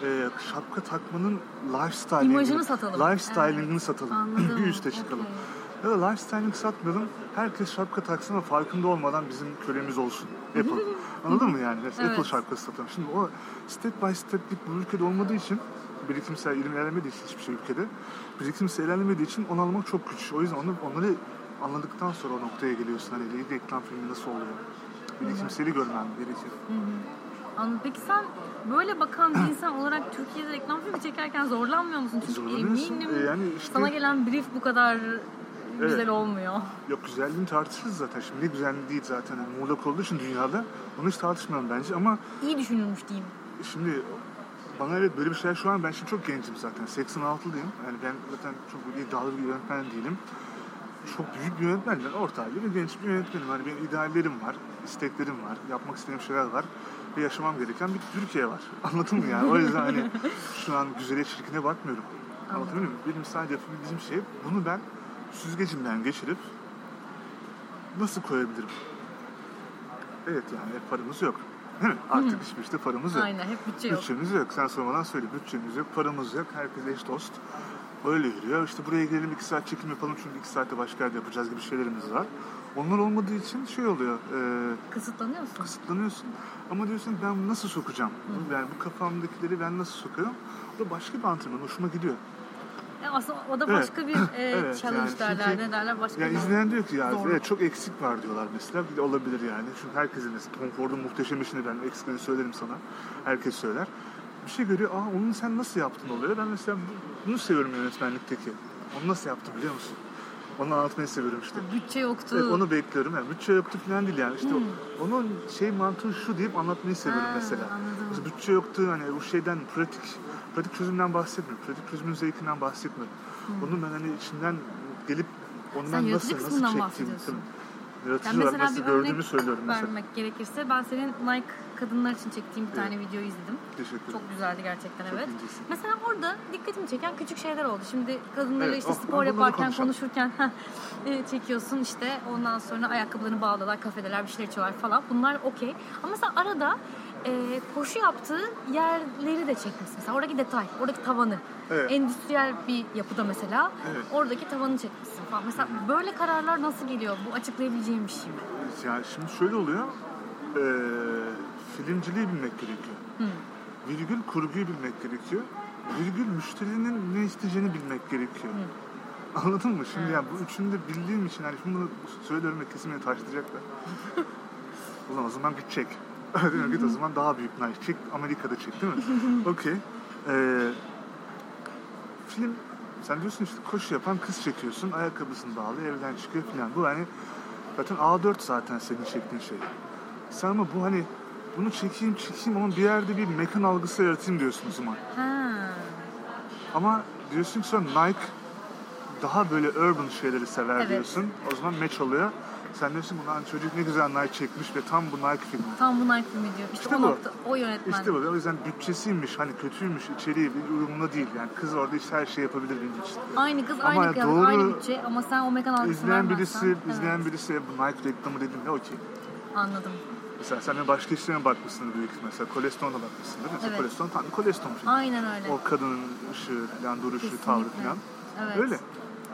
e, şapka takmanın lifestylingini, İmajını satalım. lifestylingini satalım. Anladım. bir üste çıkalım. Okey. Ya da lifestyling satmayalım, herkes şapka taksın ama farkında olmadan bizim kölemiz olsun. Apple. Anladın mı yani? Mesela Evet. Apple şapkası satalım. Şimdi o step by step'lik bu ülkede olmadığı için birikimsel ilerlemediği için hiçbir şey ülkede birikimsel ilerlemediği için onu almak çok güç. O yüzden onu, onları anladıktan sonra o noktaya geliyorsun. Hani ilgili reklam filmi nasıl oluyor? Birikimseli görmen gerekir. Anladım. Peki sen böyle bakan bir insan olarak Türkiye'de reklam filmi çekerken zorlanmıyor musun? Çünkü eminim E, yani işte- sana gelen brief bu kadar güzel olmuyor. Yok güzelliğini tartışırız zaten. Şimdi ne güzelliği değil zaten. Yani muğlak olduğu için dünyada onu hiç tartışmıyorum bence ama İyi düşünülmüş diyeyim. Şimdi bana evet böyle bir şey şu an ben şimdi çok gencim zaten. 86'lıyım. Yani ben zaten çok iddialı bir yönetmen değilim. Çok büyük bir yönetmen. Ben orta bir genç bir yönetmenim. Hani benim ideallerim var, isteklerim var, yapmak istediğim şeyler var. Ve yaşamam gereken bir Türkiye var. Anladın mı yani? O yüzden hani şu an güzele çirkine bakmıyorum. Anlatabiliyor muyum? Benim sadece yapabildiğim şey bunu ben süzgecimden geçirip nasıl koyabilirim? Evet yani paramız yok. Değil mi? Artık hiçbir işte paramız yok. Aynen hep bütçe yok. Bütçemiz yok. Sen sormadan söyle. Bütçemiz yok, paramız yok. Herkes eş dost. Öyle yürüyor. İşte buraya gelelim iki saat çekim yapalım çünkü iki saatte başka yerde yapacağız gibi şeylerimiz var. Onlar olmadığı için şey oluyor. E, Kısıtlanıyorsun. kısıtlanıyorsun. Ama diyorsun ben nasıl sokacağım? Yani bu kafamdakileri ben nasıl sokarım? O da başka bir antrenman. Hoşuma gidiyor. E aslında o da Evet. başka bir e, Evet, challenge yani derler, çünkü- ne derler başka Ya bir izleyen diyor ki ya evet, çok eksik var diyorlar mesela. Bir de olabilir yani. Çünkü herkesin mesela Tom Ford'un muhteşem işini ben eksiklerini söylerim sana. Herkes söyler. Bir şey görüyor. Aa onu sen nasıl yaptın oluyor. Ben mesela bu- bunu seviyorum yönetmenlikteki. Onu nasıl yaptım biliyor musun? Onu anlatmayı seviyorum işte. bütçe yoktu. Evet, onu bekliyorum. Yani bütçe yoktu falan değil yani. İşte o- onun şey mantığı şu deyip anlatmayı seviyorum Ha, mesela. anladım. Bütçe yoktu hani bu şeyden pratik pratik çözümden bahsetmiyorum. Pratik çözümün zevkinden bahsetmiyorum. Onun ben hani içinden gelip onu Sen ben nasıl nasıl kısmından çektiğim. bahsediyorsun. tabii. Yaratıcı Yani olarak mesela nasıl bir gördüğümü söylüyorum mesela. vermek gerekirse ben senin Nike kadınlar için çektiğim bir tane video izledim. Teşekkür ederim. Çok güzeldi gerçekten Çok evet. incesin. Mesela orada dikkatimi çeken küçük şeyler oldu. Şimdi kadınları Evet, işte oh, spor yaparken konuşurken e, çekiyorsun işte ondan sonra ayakkabılarını bağlıyorlar, kafedeler bir şeyler içiyorlar falan. Bunlar okey. Ama mesela arada e, koşu yaptığı yerleri de çekmişsin. Mesela oradaki detay, oradaki tavanı. Evet. Endüstriyel bir yapıda mesela Evet. oradaki tavanı çekmişsin falan. Mesela böyle kararlar nasıl geliyor? Bu açıklayabileceğim bir şey mi? Yani şimdi şöyle oluyor. Eee filmciliği bilmek gerekiyor. Virgül kurguyu bilmek gerekiyor. Virgül müşterinin ne isteyeceğini bilmek gerekiyor. Anladın mı? Şimdi yani bu üçünü de bildiğim için hani şimdi bunu söylüyorum ve kesin beni taşlayacaklar. Ulan o zaman git çek. Diyorum git o zaman daha büyük Nike çek. Amerika'da çek değil mi? Okey. Ee, film sen diyorsun işte koşu yapan kız çekiyorsun. Ayakkabısını bağlı evden çıkıyor falan. Bu hani zaten A4 zaten senin çektiğin şey. Sen ama bu hani bunu çekeyim çekeyim ama bir yerde bir mekan algısı yaratayım diyorsun o zaman. Ha. Ama diyorsun ki sonra Nike daha böyle urban şeyleri sever Evet. diyorsun. O zaman match oluyor. Sen diyorsun "Ulan çocuk ne güzel Nike çekmiş ve tam bu Nike filmi. Tam bu Nike filmi diyor. İşte, İşte o bu. nokta, o yönetmen. İşte bu. O yüzden bütçesiymiş, hani kötüymüş, içeriği bir uyumunda değil. Yani kız orada işte her şey yapabilir benim için. Aynı kız, Ama aynı kıyafet, doğru- aynı bütçe ama sen o mekan algısını İzleyen vermezsen- birisi, Evet, izleyen birisi bu Nike reklamı dediğinde okey. Anladım. Mesela sen de başka işlerine bakmışsındır büyük. Mesela Kolesterol'una bakmışsındır. Mesela Evet. Kolesterol tam kolesterol filmi. Aynen öyle. O kadının ışığı falan, duruşu, Kesinlikle. tavrı falan. Evet. Öyle.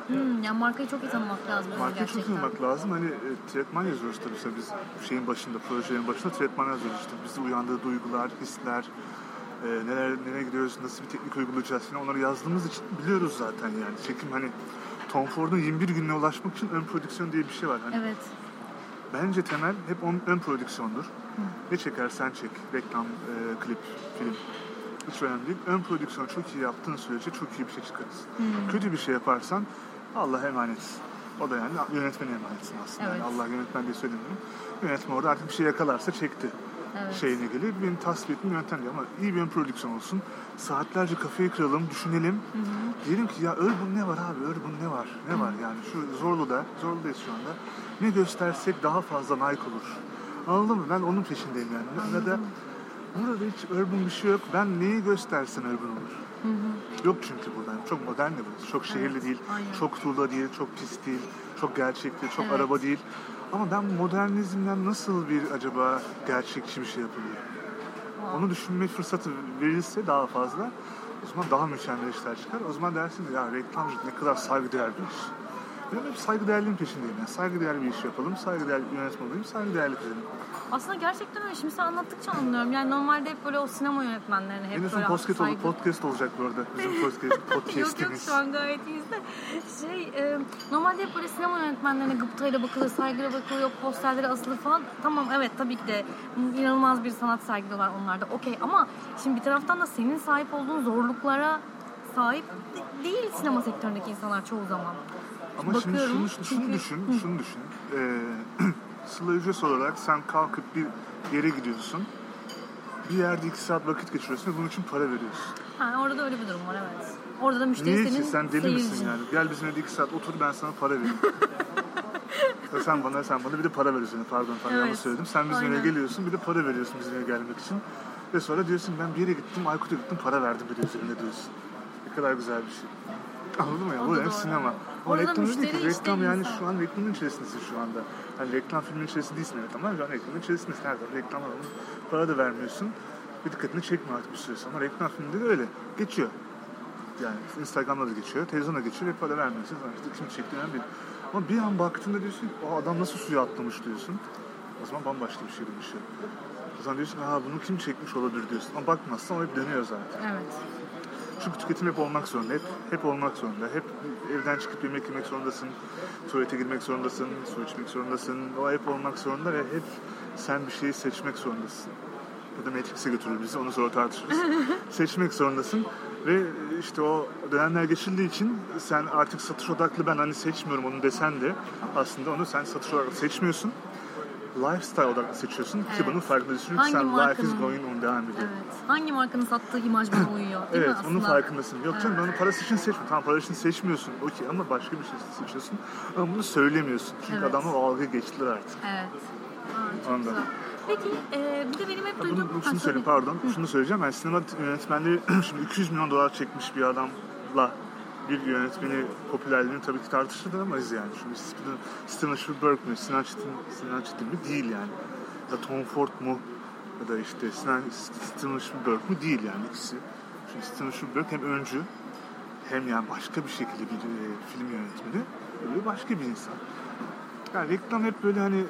Hmm, yani markayı çok iyi tanımak lazım Marka çok gerçekten. uyumak lazım. Hani e, tretman yazıyoruz tabii işte biz şeyin başında, projelerin başında tretman yazıyoruz işte. Bizi uyandığı duygular, hisler, e, neler nereye gidiyoruz, nasıl bir teknik uygulayacağız falan onları yazdığımız için biliyoruz zaten yani. Çekim hani Tom Ford'un 21 gününe ulaşmak için ön prodüksiyon diye bir şey var. Hani Evet. Bence temel hep ön, ön prodüksiyondur. Ne çekersen çek, reklam, e, klip, film. Hiç önemli değil. Ön prodüksiyon çok iyi yaptığın sürece çok iyi bir şey çıkarırsın. Kötü bir şey yaparsan Allah'a emanetsin. O da yani yönetmene emanetsin aslında. Yani Evet. Allah yönetmen diye söylemiyorum. Yönetmen orada artık bir şey yakalarsa çekti. Evet. Şeyine geliyor. Benim tasvip ettiğim yöntem diyor ama iyi bir prodüksiyon olsun. Saatlerce kafayı kıralım, düşünelim. Diyelim ki ya Urban ne var abi? Urban ne var? Ne var yani? Şu Zorlu'da, Zorlu'dayız şu anda. Ne göstersek daha fazla Nike olur. Anladın mı? Ben onun peşindeyim yani. Ya da burada hiç urban bir şey yok. Ben neyi göstersen urban olur. Yok çünkü burada. Çok modern de burası. Çok şehirli Evet, değil. aynen. Çok tuğla değil, çok pis değil. Çok gerçekçi, çok Evet. araba değil. Ama ben modernizmden nasıl bir acaba gerçekçi bir şey yapabilirim? Onu düşünme fırsatı verilse daha fazla o zaman daha mükemmel işler çıkar. O zaman dersin ya reklamcılık ne kadar saygıdeğer bir iş. Ben hep saygıdeğerliğin peşindeyim. Yani saygıdeğer bir iş yapalım, saygıdeğer bir yönetmen olayım, saygıdeğerli kazanayım. Aslında gerçekten öyle. Şimdi sen anlattıkça anlıyorum. Yani normalde hep böyle o sinema yönetmenlerine hep son böyle podcast, saygı... olur, podcast olacak bu arada. Bizim podcast, Yok yok podcastimiz. şu an gayet iyiyiz de. Şey, e, normalde hep böyle sinema yönetmenlerine gıptayla bakılır, saygıyla bakılıyor, posterleri asılır falan. Tamam evet tabii ki de inanılmaz bir sanat sergiliyorlar onlar da. Okey ama şimdi bir taraftan da senin sahip olduğun zorluklara sahip de- değil sinema sektöründeki insanlar çoğu zaman. Ama şimdi Bakıyorum şunu, şunu çünkü- düşün, şunu düşün. Ee, Sıla ücret olarak sen kalkıp bir yere gidiyorsun. Bir yerde iki saat vakit geçiriyorsun ve bunun için para veriyorsun. Ha, orada öyle bir durum var evet. Orada da müşteri Niye senin ki? Sen deli misin seyircin. yani? Gel bizim evde iki saat otur ben sana para vereyim. Sen bana sen bana bir de para veriyorsun. Pardon pardon Evet. yanlış söyledim. Sen bizim eve Aynen. geliyorsun bir de para veriyorsun bizim eve gelmek için. Ve sonra diyorsun ben bir yere gittim Aykut'a gittim para verdim bir de üzerine diyorsun. Ne kadar güzel bir şey. Anladın mı ya? O Bu hem sinema. Orada reklam müşteri değil ki. işte Reklam yani insan. şu an reklamın içerisindesin şu anda. Hani reklam filmin içerisinde değilsin evet ama şu an reklamın içerisindesin. Her zaman reklam alanı para da vermiyorsun. Bir dikkatini çekmiyor artık bir süre. Ama reklam filminde de öyle. Geçiyor. Yani Instagram'da da geçiyor, televizyonda geçiyor ve para vermiyorsun. Sonra işte kim çekti önemli değil. Ama bir an baktığında diyorsun ki, o adam nasıl suya atlamış diyorsun. O zaman bambaşka bir şey dönüşüyor. O zaman diyorsun aa bunu kim çekmiş olabilir diyorsun. Ama bakmazsan o hep dönüyor zaten. Evet. Çünkü tüketim hep olmak zorunda. Hep, hep olmak zorunda. Hep evden çıkıp yemek yemek zorundasın. Tuvalete girmek zorundasın. Su içmek zorundasın. O hep olmak zorunda ve hep sen bir şeyi seçmek zorundasın. Ya da Matrix'e götürür bizi onu sonra tartışırız. seçmek zorundasın. Ve işte o dönemler geçildiği için sen artık satış odaklı ben hani seçmiyorum onu desen de aslında onu sen satış odaklı seçmiyorsun. Lifestyle odaklı seçiyorsun ki Evet. bunun farkındasın. Çünkü sen life is going on devam ediyor. Evet. Hangi markanın sattığı imaj bana uyuyor Evet, mi aslında? onun farkındasın. Yok canım ben onu parası için seçmiyorum. Tamam parası için seçmiyorsun. Okey ama başka bir şey seçiyorsun. Ama bunu söylemiyorsun. Çünkü Evet. adamlar o algıyı geçtiler artık. Evet. Aa, Ondan. güzel. Peki e, bir de benim hep duyduğum... Bunu, şunu söyleyeyim söyle. pardon. Şunu söyleyeceğim. Ben sinema yönetmenleri şimdi 200 milyon dolar çekmiş bir adamla bir yönetmeni popülerliğini tabii ki tartışılamayız yani. Şimdi Steven, Spielberg mi, Sinan Çetin, Sinan Çetin mi? Değil yani. Ya da Tom Ford mu? Ya da işte Sinan, Steven Spielberg mi? Değil yani ikisi. Şimdi Steven Spielberg hem öncü hem yani başka bir şekilde bir e, film yönetmeni böyle başka bir insan. Yani reklam hep böyle hani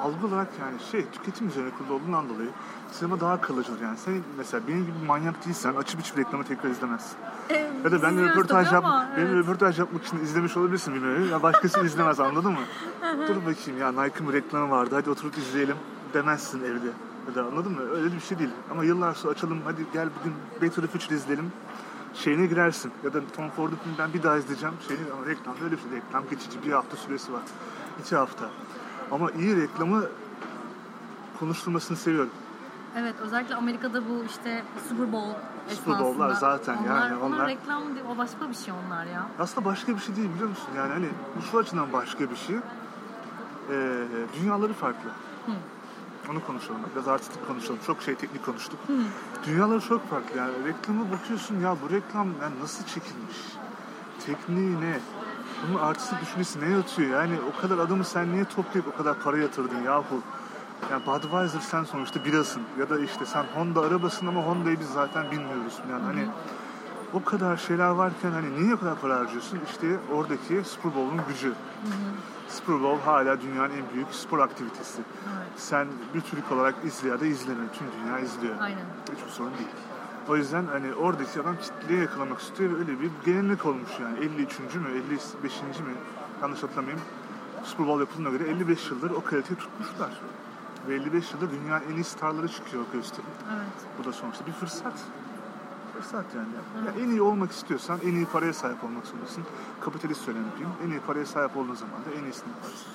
algı olarak yani şey tüketim üzerine kurulu olduğundan dolayı sinema daha kalıcıdır yani. Sen mesela benim gibi manyak değilsen açıp hiçbir reklamı tekrar izlemezsin. E, Ya da ben izliyoruz röportaj yap, ama, benim evet. röportaj yapmak için izlemiş olabilirsin bilmiyorum. Ya başkası izlemez anladın mı? Dur bakayım ya Nike'ın reklamı vardı hadi oturup izleyelim demezsin evde. Ya da anladın mı? Öyle bir şey değil. Ama yıllar sonra açalım hadi gel bugün Back to the Future izleyelim. Şeyine girersin. Ya da Tom Ford'un filminden bir daha izleyeceğim. Şeyini, ama reklam öyle bir şey. Reklam geçici bir hafta süresi var. İki hafta. Ama iyi reklamı konuşturmasını seviyorum. Evet özellikle Amerika'da bu işte Super Bowl Super Bowl'lar zaten onlar, yani Onlar onlar- reklam değil o başka bir şey onlar ya. Aslında başka bir şey değil biliyor musun? Yani hani bu şu açıdan başka bir şey. Ee, dünyaları farklı. Onu konuşalım. Biraz artistik konuşalım. Çok şey teknik konuştuk. Dünyaları çok farklı. Yani reklama bakıyorsun ya bu reklam yani nasıl çekilmiş? Tekniği ne? Bunun artistik düşüncesi ne yatıyor? Yani o kadar adamı sen niye toplayıp o kadar para yatırdın yahu? Yani Budweiser sen sonuçta birasın. Ya da işte sen Honda arabasın ama Honda'yı biz zaten bilmiyoruz. Yani hani o kadar şeyler varken hani niye o kadar para harcıyorsun? İşte oradaki Super Bowl'un gücü. Super Bowl hala dünyanın en büyük spor aktivitesi. Sen bir Türk olarak izle ya da izleme. Tüm dünya izliyor. Aynen. Hiçbir sorun değil. O yüzden hani oradaki adam kitleye yakalamak istiyor ve öyle bir gelenek olmuş yani. 53. mü 55. mi yanlış hatırlamayayım. Super Bowl yapıldığına göre 55 yıldır o kaliteyi tutmuşlar. Ve 55 yıldır dünyanın en iyi starları çıkıyor o gösteri. Evet. Bu da sonuçta bir fırsat. Fırsat yani. Ya en iyi olmak istiyorsan en iyi paraya sahip olmak zorundasın. Kapitalist söylem yapayım. En iyi paraya sahip olduğun zaman da en iyisini yaparsın.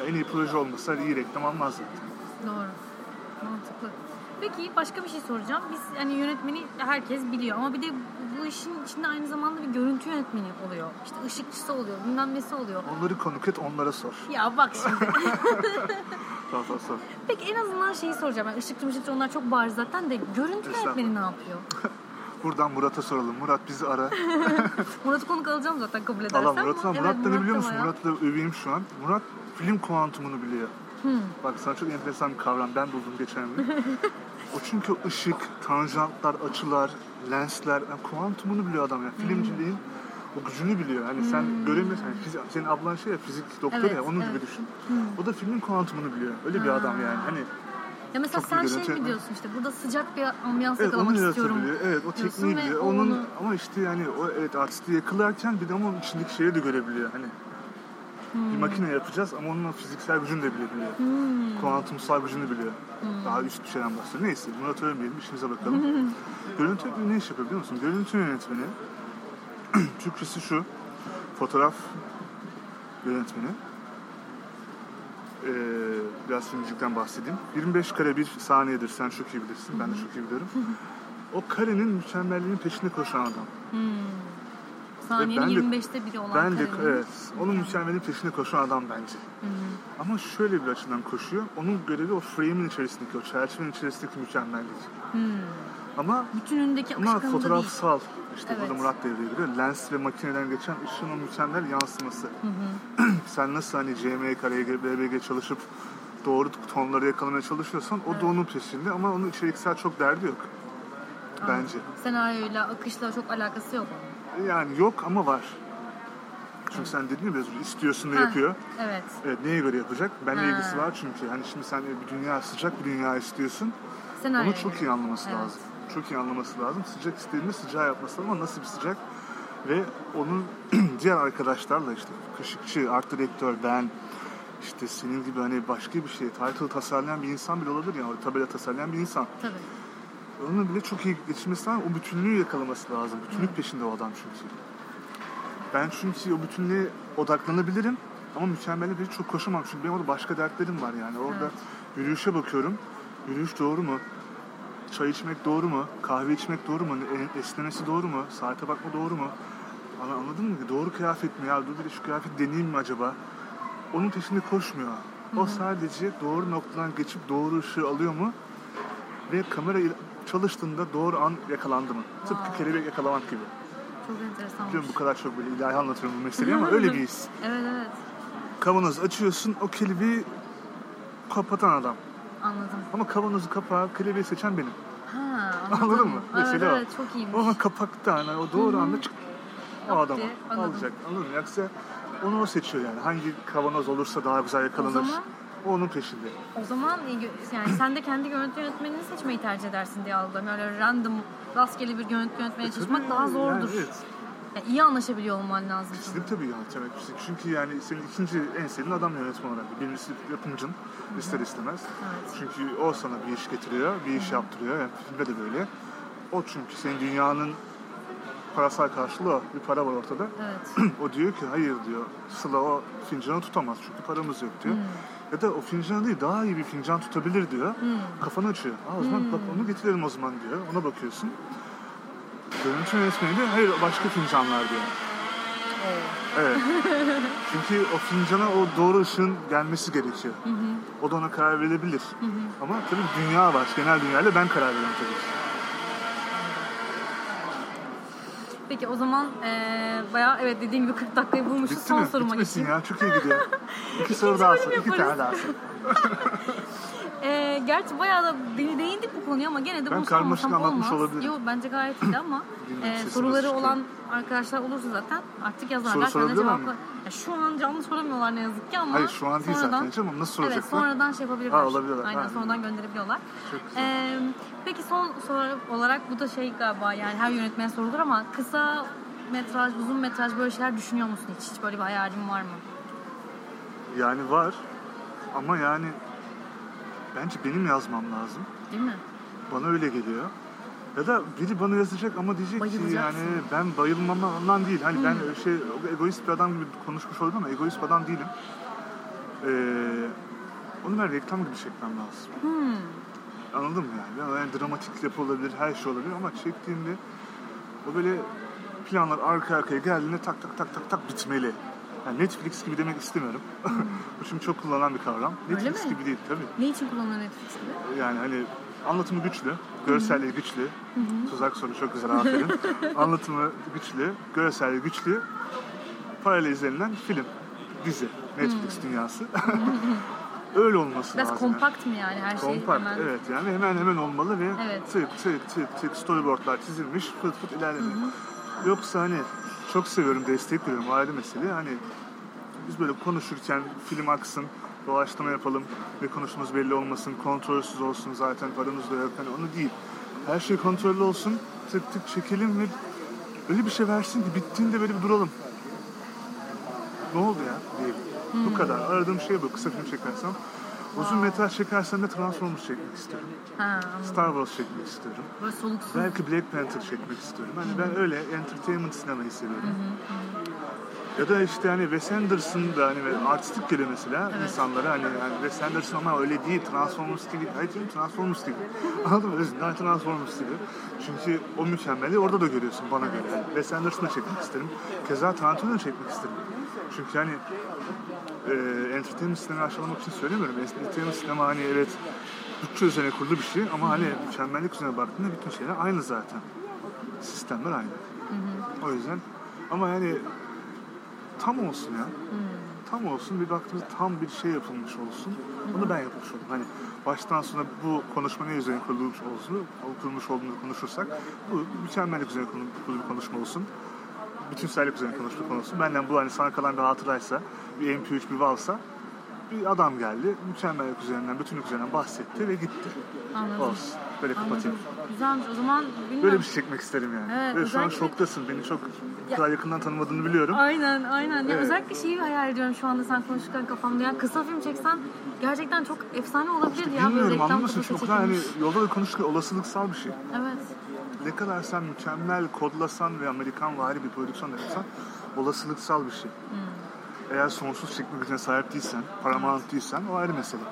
Ya en iyi proje olmasa iyi reklam almaz zaten. Doğru. Mantıklı. Peki başka bir şey soracağım. Biz hani yönetmeni herkes biliyor ama bir de bu işin içinde aynı zamanda bir görüntü yönetmeni oluyor. İşte ışıkçısı oluyor, bilmem nesi oluyor. Onları konuk et onlara sor. Ya bak şimdi. Sor sor sor. Peki en azından şeyi soracağım. Yani ışıkçı mışıkçı onlar çok bariz zaten de görüntü yönetmeni ne yapıyor? Buradan Murat'a soralım. Murat bizi ara. Murat'ı konuk alacağım zaten kabul edersen. Allah Murat'ı Murat evet, da ne Murat biliyor musun? Murat da öveyim şu an. Murat film kuantumunu biliyor. Bak sana çok enteresan bir kavram. Ben buldum geçen gün. O çünkü ışık, tanjantlar, açılar, lensler. Yani kuantumunu biliyor adam ya. Filmciliğin o gücünü biliyor. Hani sen göremiyorsun. Yani fizik, senin ablan şey ya fizik doktoru Evet, ya onun gibi evet. düşün. O da filmin kuantumunu biliyor. Öyle bir adam yani. Hani Ya mesela Çok sen şey mi diyorsun işte burada sıcak bir ambiyans Evet yakalamak istiyorum. Evet o tekniği biliyor. Onun onu- ama işte yani o evet artisti yakalarken bir de onun içindeki şeyi de görebiliyor. Hani Hmm. bir makine yapacağız ama onun fiziksel gücünü de bilebiliyor. Hmm. Kuantumsal gücünü biliyor. Daha üst bir şeyden bahsediyor. Neyse Murat övmeyelim işimize bakalım. Görüntü yönetmeni ne iş yapıyor biliyor musun? Görüntü yönetmeni Türkçesi şu. Fotoğraf yönetmeni. Ee, biraz filmcilikten bahsedeyim. 25 kare bir saniyedir. Sen çok iyi bilirsin. Ben de çok iyi biliyorum. O karenin mükemmelliğinin peşinde koşan adam. Saniyenin ben de- 25'te biri olan Ben de karenin. evet, onun mükemmelliğinin peşinde koşan adam bence. Ama şöyle bir açıdan koşuyor. Onun görevi o frame'in içerisindeki, o çerçevenin içerisindeki mükemmellik. Ama Bütünündeki ama akışkanlığı değil. fotoğrafsal, işte burada Evet. Murat devreye giriyor. Lens ve makineden geçen ışığın o mükemmel yansıması. Sen nasıl hani CMYK, BBG çalışıp doğru tonları yakalamaya çalışıyorsan o da onun peşinde ama onun içeriksel çok derdi yok. Bence. Senaryoyla, akışla çok alakası yok. Yani yok ama var. Çünkü sen dedin ya biraz önce, istiyorsun da Ha, yapıyor. Evet. Evet neye göre yapacak? Benimle Ha. ilgisi var çünkü. Hani şimdi sen bir dünya sıcak bir dünya istiyorsun. Senaryo. Onu çok iyi anlaması Evet. lazım. Çok iyi anlaması lazım. Sıcak istediğinde sıcağı yapması lazım ama nasıl bir sıcak? Ve onun diğer arkadaşlarla işte kaşıkçı, art direktör, ben, işte senin gibi hani başka bir şey, title tasarlayan bir insan bile olabilir yani. O tabela tasarlayan bir insan. Tabii. Onun bile çok iyi geçirmesi lazım. O bütünlüğü yakalaması lazım. Bütünlük peşinde o adam çünkü. Ben çünkü o bütünlüğe odaklanabilirim ama mükemmel bir çok koşamam. Çünkü benim orada başka dertlerim var yani. Orada Evet. yürüyüşe bakıyorum. Yürüyüş doğru mu? Çay içmek doğru mu? Kahve içmek doğru mu? E- Esnemesi doğru mu? Saate bakma doğru mu? Anladın mı? Doğru kıyafet mi? Ya dur bir şu kıyafet deneyeyim mi acaba? Onun peşinde koşmuyor. O sadece doğru noktadan geçip doğru ışığı alıyor mu? Ve kamera çalıştığında doğru an yakalandı mı? Tıpkı kelebek yakalamak gibi. Çok enteresan. Biliyorum bu kadar çok böyle ilahi anlatıyorum bu meseleyi ama öyle bir his. Evet evet. Kavanoz açıyorsun o kelebeği kapatan adam. Anladım. Ama kavanozu kapağı kelebeği seçen benim. Ha, anladım. Anladın mı? Evet, Mesele o. evet, çok iyiymiş. Ama kapakta hani o doğru anda çık o Yok adam diye, anladım. alacak. Anladın mı? Yoksa onu o seçiyor yani. Hangi kavanoz olursa daha güzel yakalanır. O zaman- O onun peşinde. O zaman e, yani sen de kendi görüntü yönetmenini seçmeyi tercih edersin diye algılıyorum. Öyle random, rastgele bir görüntü yönetmeni çalışmak Tabii, daha zordur. Yani evet. Yani iyi anlaşabiliyor olman lazım. Kesinlikle tabii yönetmek. Çünkü yani senin ikinci en sevdiğin adam yönetmen olarak. Birincisi yapımcın ister istemez. Evet. Çünkü o sana bir iş getiriyor, bir iş yaptırıyor. Yani filmde de böyle. O çünkü senin dünyanın parasal karşılığı. Bir para var ortada. Evet. o diyor ki hayır diyor. Sıla o fincanı tutamaz çünkü paramız yok diyor. Ya da o fincanı değil daha iyi bir fincan tutabilir diyor. Kafanı açıyor. Aa, o zaman bak onu getirelim o zaman diyor. Ona bakıyorsun. Görüntü yönetmeni de hayır başka fincanlar diyor. Evet. Çünkü o fincana o doğru ışığın gelmesi gerekiyor. O da ona karar verebilir. Ama tabii dünya var. Genel dünyayla ben karar veriyorum tabii ki. Peki o zaman eee bayağı evet dediğim gibi 40 dakikayı bulmuşuz. Bitti Son mi? soruma Bitmesin geçeyim. ya. Çok iyi gidiyor. İki soru daha sor. İki tane daha sor. Ee, gerçi bayağı da de- değindik bu konuya ama gene de Ben bunu karmaşık anlatmış olmaz. olabilirim. Yok bence gayet iyiydi ama e, soruları çıkıyor. olan arkadaşlar olursa zaten artık yazarlar. Soru cevapla- mı? Ya şu an canlı soramıyorlar ne yazık ki ama Hayır şu an değil sonradan, zaten canım. Nasıl Evet soracaklar? sonradan şey yapabilirler. Ha, olabilirler. Aynen Ha. sonradan gönderebiliyorlar. Çok güzel. Ee, peki son soru olarak bu da şey galiba yani her yönetmene sorulur ama kısa metraj, uzun metraj böyle şeyler düşünüyor musun hiç? Hiç böyle bir hayalin var mı? Yani var. Ama yani bence benim yazmam lazım. Değil mi? Bana öyle geliyor. Ya da biri bana yazacak ama diyecek ki yani ben bayılmamdan değil. Hani ben şey egoist bir adam gibi konuşmuş oldum ama egoist bir adam değilim. Ee, onu ben reklam gibi çekmem lazım. Hmm. Anladın mı yani? Yani dramatik yapı olabilir, her şey olabilir ama çektiğimde o böyle planlar arka arkaya geldiğinde tak tak tak tak tak bitmeli. Yani Netflix gibi demek istemiyorum. Bu şimdi çok kullanılan bir kavram. Öyle Netflix mi? gibi değil tabii. Ne için kullanılıyor Netflix gibi? Yani hani anlatımı güçlü, görselliği güçlü. Tuzak soru çok güzel aferin. anlatımı güçlü, görselliği güçlü. Paralel izlenilen film, dizi, Netflix dünyası. Öyle olması Biraz lazım. yani. kompakt mı yani her şey Kompakt, hemen? evet yani hemen hemen olmalı ve Evet. tık tık tık tık storyboardlar çizilmiş fıt fıt ilerlemiyor. Yoksa hani çok seviyorum, destek veriyorum ayrı mesele. Hani biz böyle konuşurken film aksın, doğaçlama yapalım ve konuşmamız belli olmasın, kontrolsüz olsun zaten paramız da yok. Hani onu değil. Her şey kontrollü olsun, tık tık çekelim ve öyle bir şey versin ki bittiğinde böyle bir duralım. Ne oldu ya diyelim. Bu kadar. Aradığım şey bu. Kısa film çekersem. Uzun metraj çekersem de Transformers çekmek istiyorum. Ha, anladım. Star Wars çekmek istiyorum. Böyle soluksuz. Belki Black Panther çekmek istiyorum. Hani ben öyle entertainment sinemayı seviyorum. Ya da işte hani Wes Anderson da hani artistik geliyor mesela insanlara hani yani Wes Anderson ama öyle değil Transformers gibi. Hayır canım Transformers gibi. Anladın mı? Özünden Transformers gibi. Çünkü o mükemmeli orada da görüyorsun bana göre. Yani Wes Anderson'ı çekmek isterim. Keza Tarantino'yu çekmek isterim. Çünkü hani e, entertainment sinemayı aşağılamak için söylemiyorum. Entertainment sinema hani evet bütçe üzerine kurulu bir şey ama hani mükemmellik üzerine baktığında bütün şeyler aynı zaten. Sistemler aynı. O yüzden ama yani tam olsun ya. Tam olsun bir baktığımızda tam bir şey yapılmış olsun. Onu ben yapmış oldum. Hani baştan sona bu konuşma ne üzerine kurulmuş olsun, kurulmuş olduğunu konuşursak bu mükemmellik üzerine kurulu bir konuşma olsun. Bütünsellik üzerine konuşma konusu. Benden bu hani sana kalan bir hatıraysa, bir MP3 bir WAV'sa bir adam geldi, mükemmellik üzerinden, bütünlük üzerinden bahsetti ve gitti. Anladım. Olsun. Böyle kapatayım. Güzelmiş. O zaman bilmiyorum. Böyle bir şey çekmek isterim yani. Evet, Ve şu an şoktasın. Beni çok bu kadar yakından tanımadığını biliyorum. Aynen aynen. Ya Evet. özellikle şeyi hayal ediyorum şu anda sen konuşurken kafamda. Yani kısa film çeksen gerçekten çok efsane olabilir ya. Böyle Bilmiyorum musun? kafası Çok hani yolda da konuşurken olasılıksal bir şey. Evet. Ne kadar sen mükemmel kodlasan ve Amerikan vari bir prodüksiyon yapsan olasılıksal bir şey. Eğer sonsuz çekme gücüne sahip değilsen, Paramount değilsen o ayrı mesele.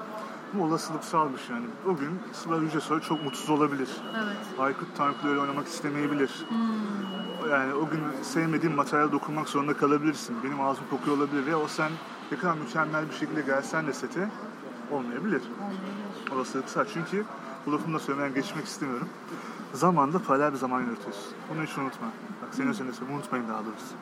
Bu olasılıksal bir şey yani. O gün Sıla Yücesoy çok mutsuz olabilir. Evet. Aykut Tanklı öyle oynamak istemeyebilir. Yani o gün sevmediğin materyale dokunmak zorunda kalabilirsin. Benim ağzım kokuyor olabilir ve o sen ne kadar mükemmel bir şekilde gelsen de sete olmayabilir. Olasılıksal. Çünkü bu lafımı da söylemeden geçmek istemiyorum. Zamanda paralel bir zaman yaratıyorsun. Bunu hiç unutma. Bak senin üzerine söyleyeyim. Unutmayın daha doğrusu.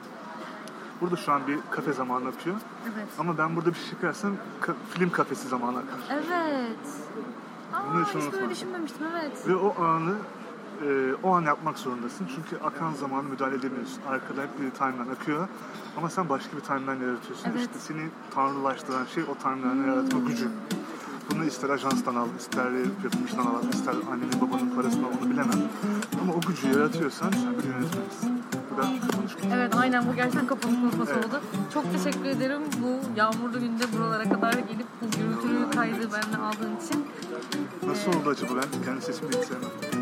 Burada şu an bir kafe zamanı akıyor. Evet. Ama ben burada bir şey çekersem ka- film kafesi zamanı akar. Evet. Bunu Aa, hiç hiç unutma. böyle düşünmemiştim evet. Ve o anı e, o an yapmak zorundasın. Çünkü akan zamanı müdahale edemiyorsun. Arkada hep bir timeline akıyor. Ama sen başka bir timeline yaratıyorsun. Evet. İşte seni tanrılaştıran şey o timeline'ı yaratma gücü. Bunu ister ajanstan al, ister yapımcıdan al, ister annenin babanın parasından onu bilemem. Ama o gücü yaratıyorsan sen bir yönetmenisin. Evet aynen bu gerçekten kafanın konuşması Evet. oldu. Çok teşekkür ederim bu yağmurlu günde buralara kadar gelip bu gürültülü kaydı benimle aldığın için. Nasıl oldu acaba ben kendi sesimi hiç sevmem.